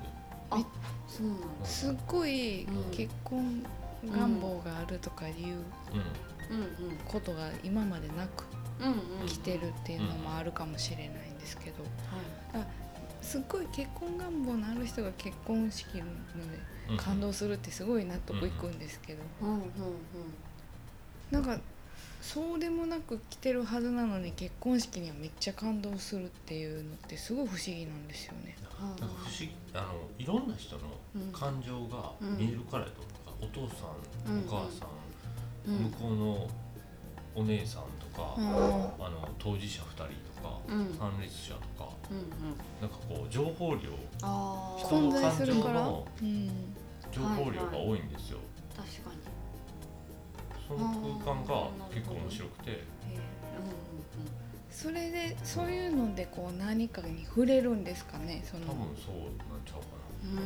そうなんだ。すっごいうん。結婚願望があるとかいううんうん。うんことが今までなくうんうん。来てるっていうのもあるかもしれないんですけど。はいすっごい結婚願望のある人が結婚式のうんで感動するってすごい納得いくんですけど。うんうんうん。なんかそうでもなく来てるはずなのに結婚式にはめっちゃ感動するっていうのってすごい不思議なんですよね。なんか不思議あのいろんな人のうん。感情が見えるからやと思う、お父さん、うん。お母さん、うん向こうのお姉さんとか、うん。あの当事者2人とか、うん。参列者とかうんうん。なんかこう情報量人の感情のうん。情報量が多いんですよ、確かに。その空間が結構面白くて。それでそういうのでこう何かに触れるんですかね？その。多分そうなんちゃうかうんうん。な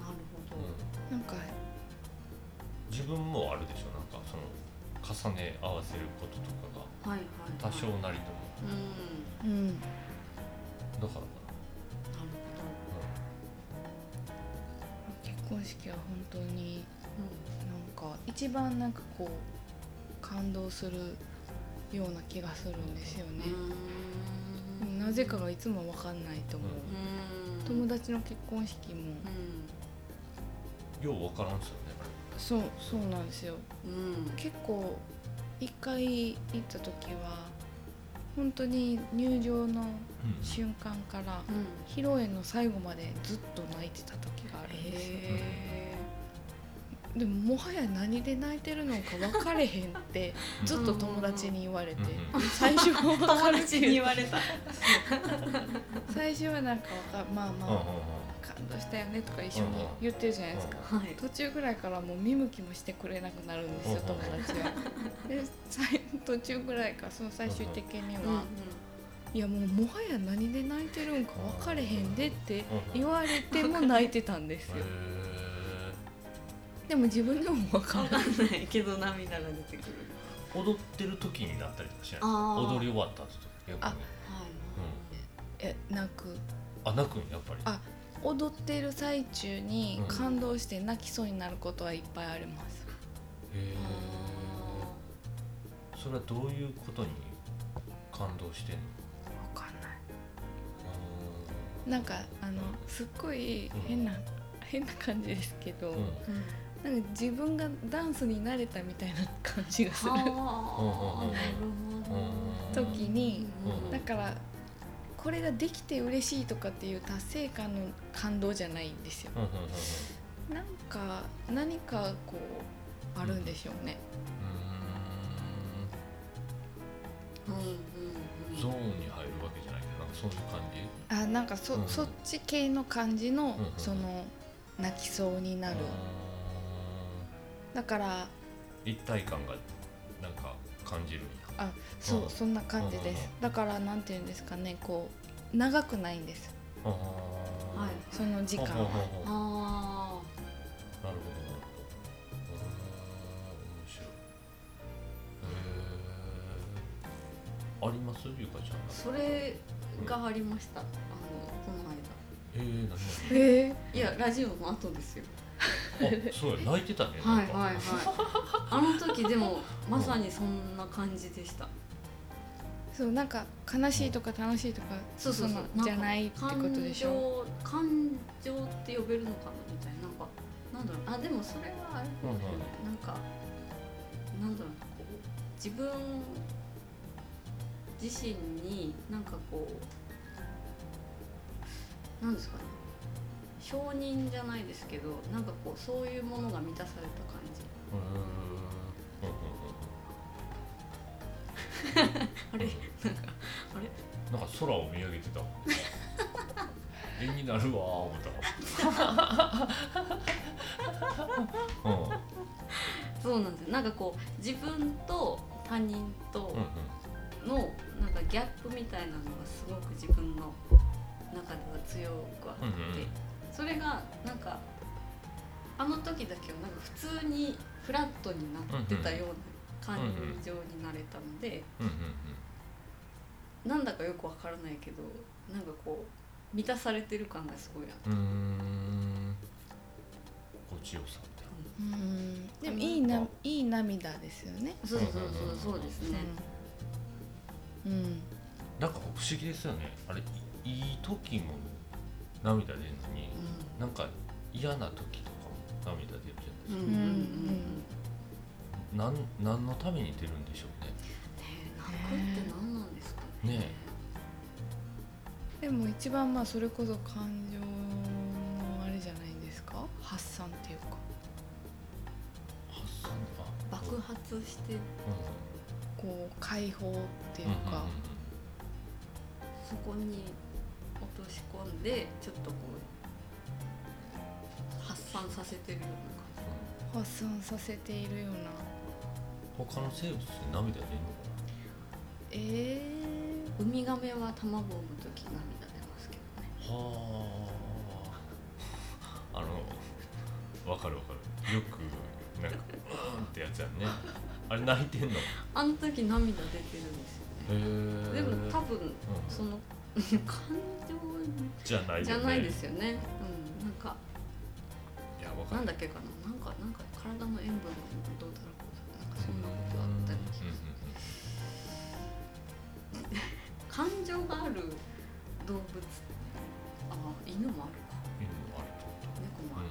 るな、ほど。なんか自分もあるでしょなんかその重ね合わせることとかが。はいはい多少なりとも。うん。うん。だからかなる結婚式は本当にほなんか一番なんかこう感動するような気がするんですよね。なぜかがいつも分かんないと思う、うん。友達の結婚式も。よう分からんすよねそうそうなんですよ。んうん結構一回行った時は本当に入場の瞬間からうん。披露宴の最後までずっと泣いてた時があるんですよ。へでももはや何で泣いてるのか分かれへんってうん。ずっと友達に言われて。うん。最初は分か友る達に言われた。最初はなんかわかまあうんうんまあ感動したよねとか一緒に言ってるじゃないですか。はい。途中ぐらいからもう見向きもしてくれなくなるんですようん友達は。で最 <laughs> 途中ぐらいかその最終的には「いやもうもはや何で泣いてるんか分かれへんで」ってうん言われても泣いてたんですへよ。えでも自分でも分かんない。けど涙が出てくる。踊ってる時になったりとかしない？踊り終わった後とか逆に。あはい。え泣く？あ泣くんやっぱり。あ踊ってる最中にうん。感動して泣きそうになることはいっぱいあります。へえあそれはどういうことに感動してんの？分かんない。うなんかあのすっごい変な、変な感じですけど、んうん。なんか自分がダンスに慣れたみたいな感じがする。時にうんだからこれができて嬉しいとかっていう達成感の感動じゃないんですよ。なんか何かこうあるんでしょうね、うん。うんううんーん。ゾーンに入るわけじゃないけどなんかそういう感じ？あなんかそ,、うん。そっち系の感じの、うんうんその泣きそうになる、だから一体感がなんか感じる。んやあそう、うん。そんな感じです、だからなんていうんですかねこう長くないんです。はい。その時間。はあなるほどなるほど。面白いへー。あります？ゆかちゃん。あそれがありました。あのこの間。えー、何えいやラジオの後ですよそうや泣いてたねはいはいはい。あの時でもまさにそんな感じでした。そうなんか悲しいとか楽しいとかそうそうそう。のじゃないってことでしょ。感情感情って呼べるのかなみたいな。なんかなんだろう。あでもそれはあれかもしれない、なんかなんだろうなこう自分自身になんかこうなんですかね承認じゃないですけどなんかこうそういうものが満たされた感じ。あれ？なんかあれ？なんか空を見上げてた。<laughs> 絵になるわ思った。<laughs> うん。そうなんですよ。なんかこう自分と他人とうんのなんかギャップみたいなのがすごく自分の中では強くあって、うんうんそれがなんかあの時だけはなんか普通にフラットになってたような感情になれたので、なんだかよくわからないけどなんかこう満たされてる感がすごいあって。うんうんうーん。心地よさみたいうん。でもいいないい涙ですよね。そうそうそうそうですね。うん、うん、ななんか不思議ですよね。あれいいい時も涙出るのになんか嫌な時とかも涙出るじゃないですか。うん。うんうんうんなん何のために出るんでしょうね。ねえ泣くって何なんですかね。ねでも一番まあそれこそ感情のあれじゃないですか？発散っていうか。発散あ爆発して。うこう解放っていんうか、そこに落とし込んでちょっとこう発散させてるような感発散させているような。他の生物って涙出るのかえじ。ウミガメは卵を産む時涙出ますけどね。なはああのわかるわかる。よくなんかうーんってやつやんね。あれ泣いてんの？へあの時涙出てるんですよね。えでも多分うん。その <laughs> 感じゃないじゃないですよね。うん。なんかいやわかるなんだっけかななんかなんか体の塩分どうだろうなんかそんなことあったりします。感情がある動物。あ犬もある。か犬もある。猫もある、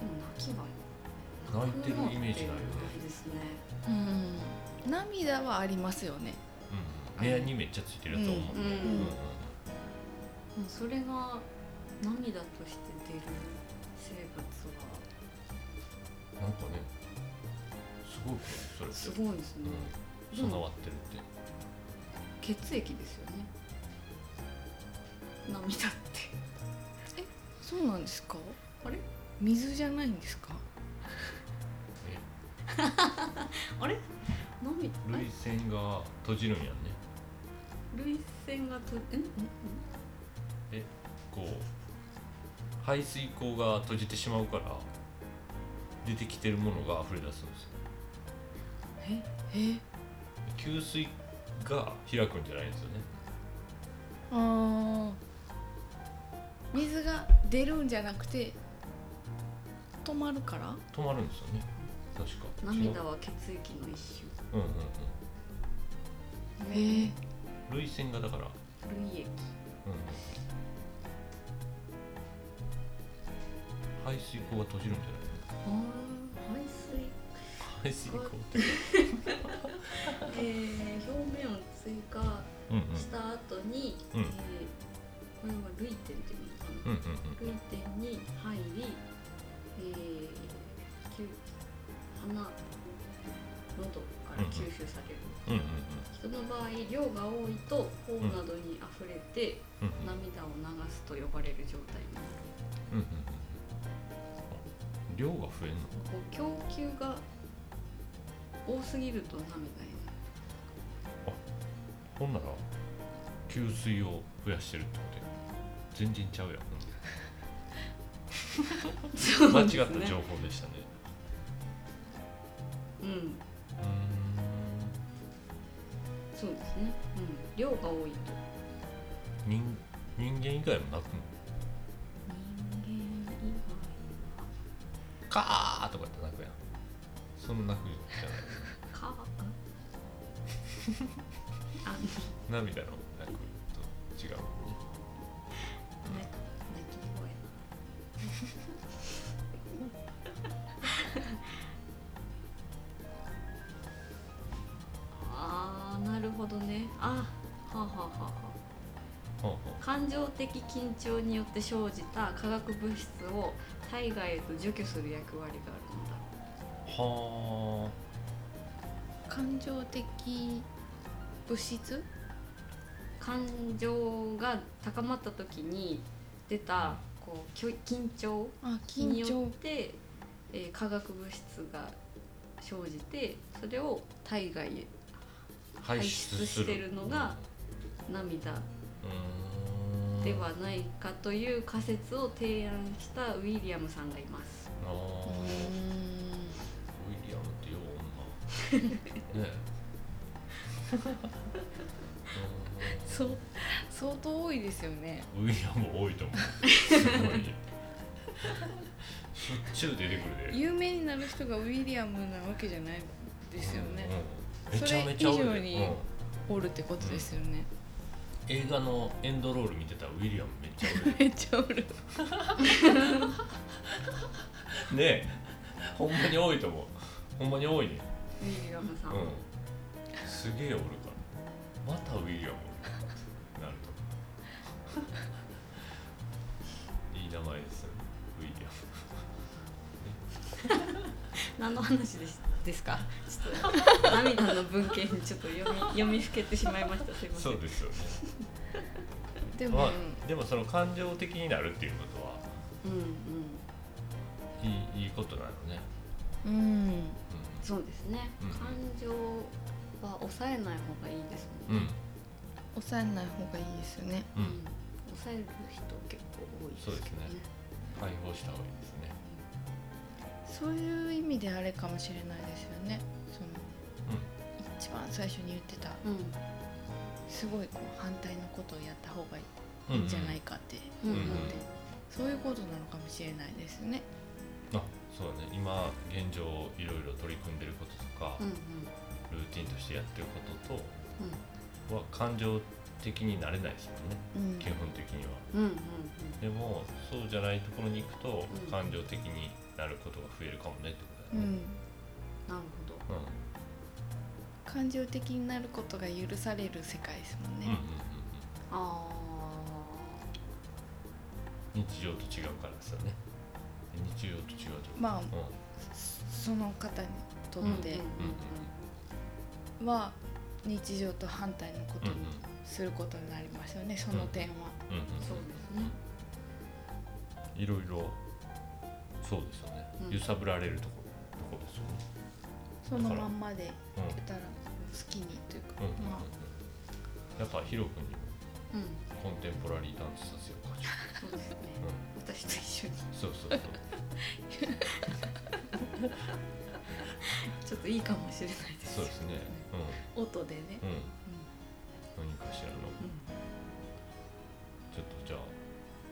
でも泣きは泣いてるイメージないよねないですね。うん。涙はありますよね。うん目にめっちゃついてるやつは思うねうん。うん。うん。それが涙として出る生物は。なんかねすごいねそれすごいですね、うん、備わってるって。血液ですよね。涙って。そうなんですか？あれ？水じゃないんですか？<laughs> あれ？涙？涙腺が閉じるんやんね涙腺がとえんんんこう排水口が閉じてしまうから出てきてるものが溢れ出すんですよ。ええ？給水が開くんじゃないんですよね。あー。水が出るんじゃなくて止まるから？止まるんですよね。確か。涙は血液の一種。うんうんええうん涙。腺がだから、うん排水口が閉じるん。じゃないあ排水排水口ってえー、表面を追加うんうんした後に、うんえーこれは涙点っていうのかな、うんうんうん涙点に入り、えー、きゅ鼻喉から吸収される、うんうん人の場合量が多いと頬などに溢れて、うんうんうん。涙を流すと呼ばれる状態になる。うんうん量が増えんの？こう供給が多すぎると涙になるほんなら給水を増やしてるってことや。全然ちゃうやん。間違った情報でしたね。うん。うーん。そうですね、うん、量が多いと。人人間以外も泣くカーとかって泣くやん。そんな泣くじゃない。カー？涙の泣くと違う。ね泣き声。ああなるほどね。あはあ、はあ。はあはあ。感情的緊張によって生じた化学物質を体外へと除去する役割があるのだ。は感情的物質？感情が高まった時に出たこう緊張？あによって、えー化学物質が生じてそれを体外へあ排出してるのが涙ではないかという仮説を提案したウィリアムさんがいます。あウィリアムってよう女。<laughs> ねえ。そう相当多いですよね。うんウィリアム多いと思う。すごい。しょっちゅう出てくるで。有名になる人がウィリアムなわけじゃないですよね、うんうんめちゃめちゃおるでそれ以上にうん。おるってことですよね、映画のエンドロール見てたらウィリアムめっちゃおるめっちゃおる。<laughs> ねえ。ほんまに多いと思う。ほんまに多いね。ウィリアムさん。うん。すげえおるから。またウィリアムおるなると。いい名前ですよね。ウィリ <laughs> 何の話でしですか？ちょっと涙の文献にちょっと読み読みふけてしまいました。すいません。そうですよねでも、まあでもその感情的になるっていうことはうんうん。いいいいことなのね、うんうそうですね。うん感情は抑えない方がいいですんうんもんね。抑えない方がいいですよねうん、抑える人結構多いですけどね。解放した方がいいですねそういう意味であれかもしれないですよね。その一番最初に言ってたうん。すごいこう反対のことをやった方がいうんいんじゃないかってうんうん。うんうんそういうことなのかもしれないですね。あそうだね。今現状いろいろ取り組んでることとか、うんうん。ルーティンとしてやってることうん。とは感情的になれないですもんね。うん。基本的には。うんうん。でもそうじゃないところに行くとうん。感情的になることが増えるかもねってことだよね。うん。なるほど。うん感情的になることが許される世界ですもんね。うんうんうんあうん。日常と違うからですよね。日常と違うと。まあうん。その方にとあ。っては日常と反対のことにすることになりますよねその点は。うんうん。そうですね。いろいろそうですよね、うん。揺さぶられるところとこですよね。そのまんまでうん言ったら好きにというか。うん。うんうんまあやっぱヒロ君にもうん。コンテンポラリーダンスさせようか。そうですね。う私と一緒に。そうそうそう。ちょっといいかもしれないです。そうですね。音でね。うん。うん。何かしらの。うん。ちょっとじゃあ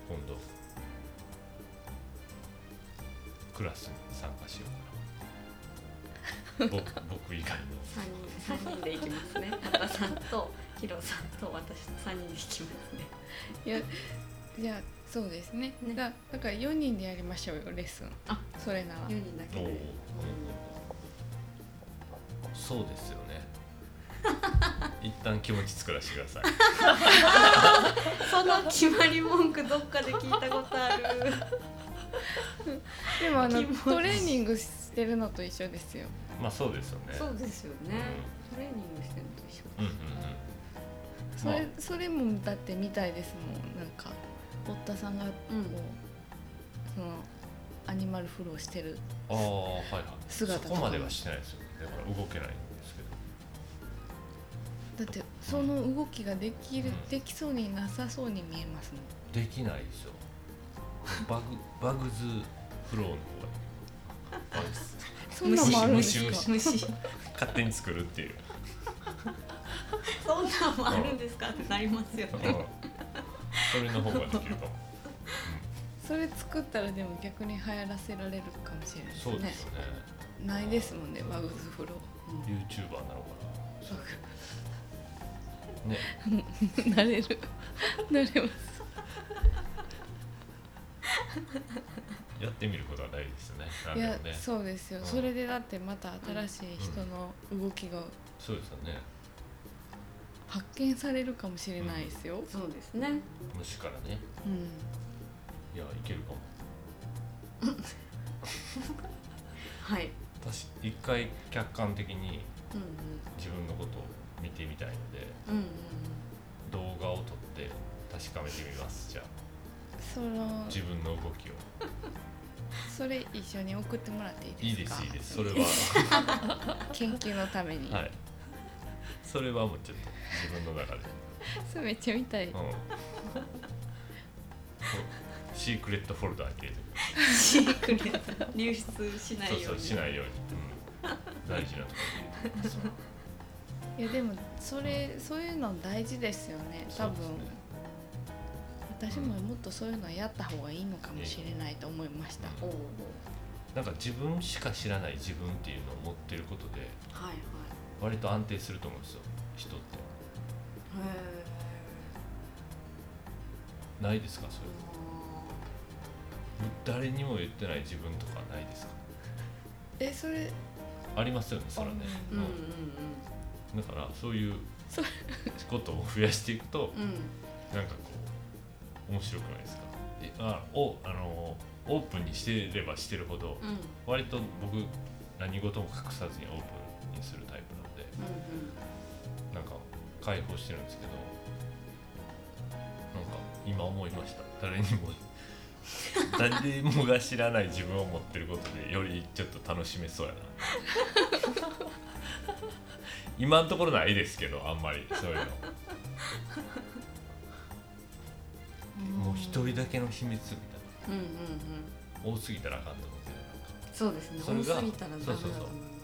今度クラスに参加しようかな。<laughs> 僕僕以外の。三人三人で行きます。ね。中田さんとヒロさんと私と三人で行きますね。いやじゃあそうですね。ね。だだから4人でやりましょうよレッスン。あそれなら。四人だけで。そうですよね。<laughs> 一旦気持ち作らせてください。<laughs> その決まり文句どっかで聞いたことある。<laughs> でもあのトレーニングしてるのと一緒ですよ。まあそうですよね。そうですよね。トレーニングしてるのと一緒。うんうんうん。それそれもだってみたいですもん。なんか堀田さんがこう、うん。そのアニマルフローしてるああはいはい。姿とか。そこまではしてないですよだから動けないんですけど。だってその動きができる、うんできそうになさそうに見えますもん。できないですよバグバグズフローの方がバグズそんなんもあるんですか？虫虫。勝手に作るっていう。そんなんもあるんですか？ってなりますようん。ね。それの方ができるかも、<laughs> それ作ったらでも逆に流行らせられるかもしれないですね。そうですよね。ないですもんねバグズフロ YouTuber なのかな。ね。<laughs> ーなれる。なれます <laughs> やってみることは大事ですよね。いやね。そうですよ、うん。それでだってまた新しい人の動きがそうですよね。発見されるかもしれないですよ、そうですね。虫からね。うん。いやいけるかも。<laughs> はい。私一回客観的にうん。自分のことを見てみたいのでうんうんうん。動画を撮って確かめてみますじゃあその自分の動きを。<laughs> それ一緒に送ってもらっていいいいでかですすいいです。それは。<laughs> 研究のために、はい。それはもうちょっと自分の中で。<laughs> それめっちゃ見たい。うん。シークレットフォルダーに入れてシークレット。流出しないように。そうそうしないように、うん、大事なところいやでもそれそういうの大事ですよね。多分、そうですね私ももっとそういうのやった方がいいのかもしれないと思いました、ううおうなんか自分しか知らない自分っていうのを持ってることではいはい。割と安定すると思うんですよ人って。へないですかそれえ誰にも言ってない自分とかないですか？えそれ？ありますよねそれはね、うんうんだからそういうそことを増やしていくとうんうん。なんかこう面白くないですか？えあおあのオープンにしてればしてるほどうん。うん割と僕何事も隠さずにオープンにするタイプなんでうんなんか解放してるんですけどなんか今思いました。誰にも <laughs> 誰もが知らない自分を持ってることでよりちょっと楽しめそうやな。<laughs> 今のところないですけどあんまりそういうのもう一人だけの秘密みたいうんうんうん。な多すぎたらあかんと思うけどなんかそうですね。それが多すぎたらダメだと思いそうそうそう。ます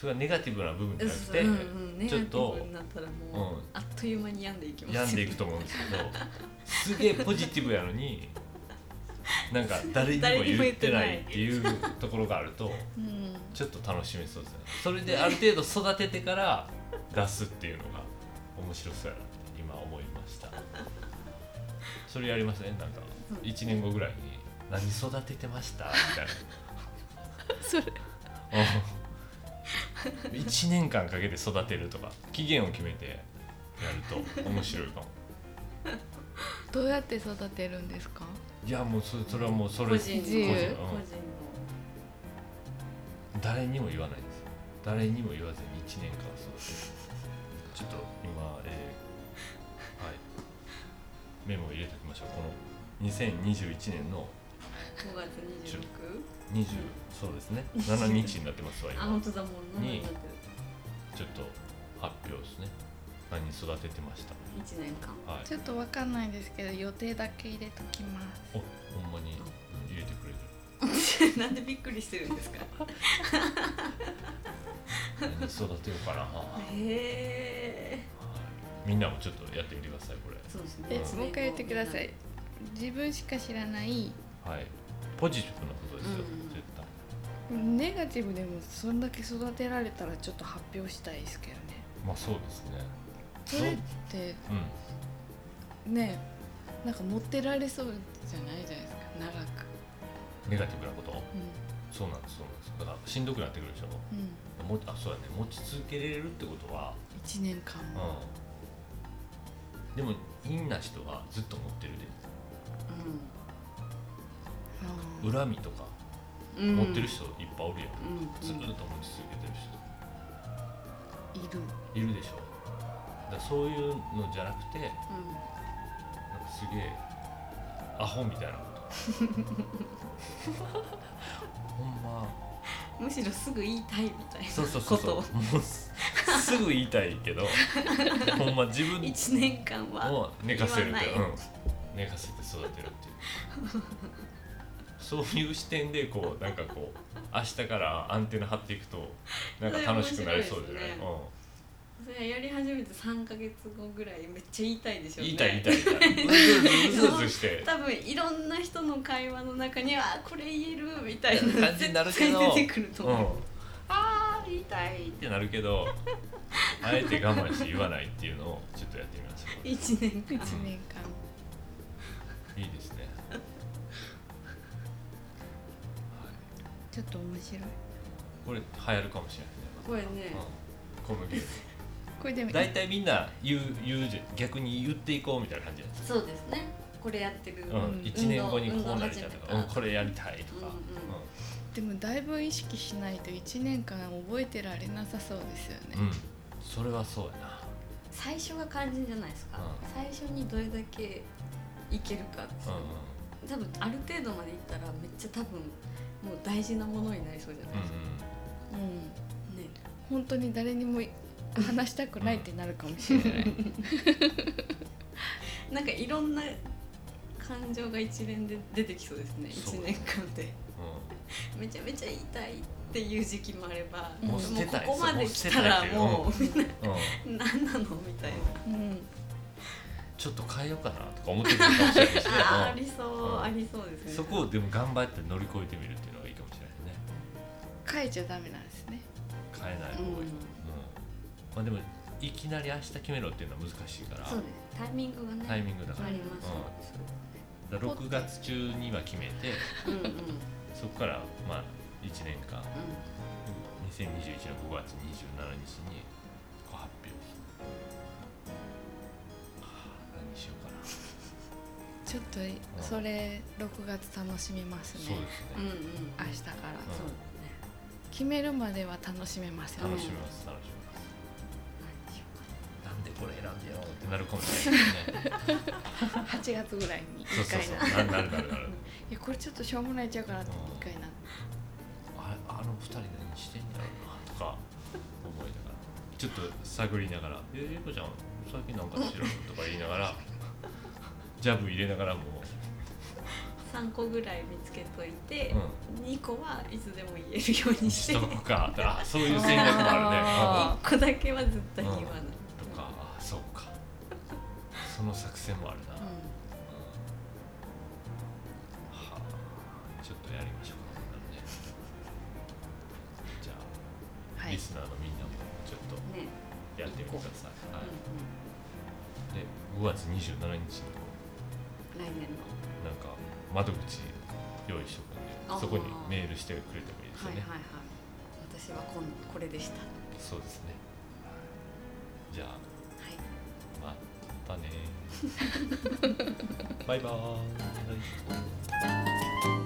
それがネガティブな部分じゃなくて、うんうん、ちょっとィブになったらもう、うん。あっという間に病んでいきます。病んでいくと思うんですけど <laughs> すげえポジティブやのになんか誰にも言ってないっていうところがあるとうん。ちょっと楽しめそうですね。それである程度育ててから出すっていうのが面白そうやなそれやりますねなんか1年後ぐらいに「何育ててました?」みたいな。<laughs> それ。うん。1年間かけて育てるとか期限を決めてやると面白いかも。<laughs> どうやって育てるんですか？いやもうそそれはもうそれ個人個人うん。の誰にも言わないんです。誰にも言わずに1年間育てる。ちょっと今、えーはい。メモを入れてましょう。この2021年の5月 26? 20そうですね。7日になってますわあ今本当だもんなにちょっと発表ですね。何育ててました？1年間。はい。ちょっとわかんないですけど予定だけ入れときます。おほんまに入れてくれる。<laughs> なんでびっくりしてるんですか？何育てようかな、へえみんなもちょっとやってみてくださいこれそうですね。もう一回言ってください。自分しか知らないはい。ポジティブなことですよ、うん。絶対。ネガティブでもそんだけ育てられたらちょっと発表したいですけどね。まあそうですね。それってうん。ねなんか持ってられそうじゃないじゃないですか。長く。ネガティブなこと？うそうなんですそうなんです。だからしんどくなってくるでしょ？んうん。もあそうやね。持ち続けれるってことは、1年間も。うん、でも陰な人はずっと持ってるで。うん。恨みとかうん。持ってる人いっぱいおるやん、うん。ずっと持ち続けてるいる。人いるでしょ。だそういうのじゃなくてなんかすげえアホみたいなこと。<laughs> ほんま。うんむしろすぐ言いたいみたいなそうそうそうそうこともうすすぐ言いたいけど <laughs> ほんま自分1年間はを寝かせるけど、言わうん、寝かせて育てるっていう。そういう視点でこうなんかこう明日からアンテナ張っていくとなんか楽しくなりそうじゃない、それ面白いそれやり始めて3か月後ぐらいめっちゃ言いたいでしうん、ょうね。言いたい言いたい。言いたいうずうずうずして。<laughs> 多分いろんな人の会話の中にはこれ言えるみたいな。感じになるけど。出てくるとうん思う、あー言いたいってなるけど <laughs> あえて我慢して言わないっていうのをちょっとやってみましょう1年間。1年間いいですね、はい、ちょっと面白い。これ流行るかもしれないね。これね。うん。このゲーム。<laughs> これでも大体みんな言う言うじゃん。逆に言っていこうみたいな感じなんですそうですね。これやってる、うん、1年後にこうなりたいとか、うん、これやりたいとか、でもだいぶ意識しないと1年間覚えてられなさそうですよね、うん。うんそれはそうやな。最初が肝心じゃないですか、うん。最初にどれだけいけるかっていう。うん多分ある程度までいったらめっちゃ多分もう大事なものになりそうじゃないですか、うんね。本当に誰にも話したくないってなるかもしれない、<laughs> なんかいろんな感情が一連で出てきそうですね。そう。1年間で。う <laughs> めちゃめちゃ言いたいっていう時期もあれば、うん。もうここまで来たらもうう。もうみんなうん。うん何なのみたいな。うん。ちょっと変えようかなとか思ってるかもしれないし、<laughs> ありそう、うん。ありそうですね。そこをでも頑張って乗り越えてみるっていうのがいいかもしれないね。変えちゃダメなんですね。変えない方がいい、うん。うん。まあ、でもいきなり明日決めろっていうのは難しいから。そうです。タイミングがねタイミングだから。あります。うん。だから6月中には決めて。うんうんうんそこからまあ1年間2021年5月27日にご発表。はあ何しようかな。<laughs> ちょっとそれ6月楽しみますね。そうですうんうん。ね、明日から、うん。そう決めるまでは楽しめますよね。楽しみます楽しみます。なんでこれ選んでよってなるかもしれないですね8月ぐらいに1そうそう。回な。そうなるなるなる。<laughs> いやこれちょっとしょうもないちゃうからって1回な。ああの二人何してんやろうなとか思いながら。ちょっと探りながら「えゆうこちゃん最近なんかしろ?」とか言いながら。<laughs> ジャブ入れながらも。3個ぐらい見つけといて、う2個はいつでも言えるようにし <laughs> してとくか。あそういう戦略もあるね。あ1個だけは絶対言わない、その作戦もあるな、うん。はあ。ちょっとやりましょう。かねじゃあ、はい。リスナーのみんなもちょっとね。やってみてください、はい。うんで5月27日にうん、来年の。なんか窓口用意しとくんでそこにメールしてくれてもいいですよね、はいはいはい。私はこんこれでした。そうですね。じゃあたね。バイバーイ。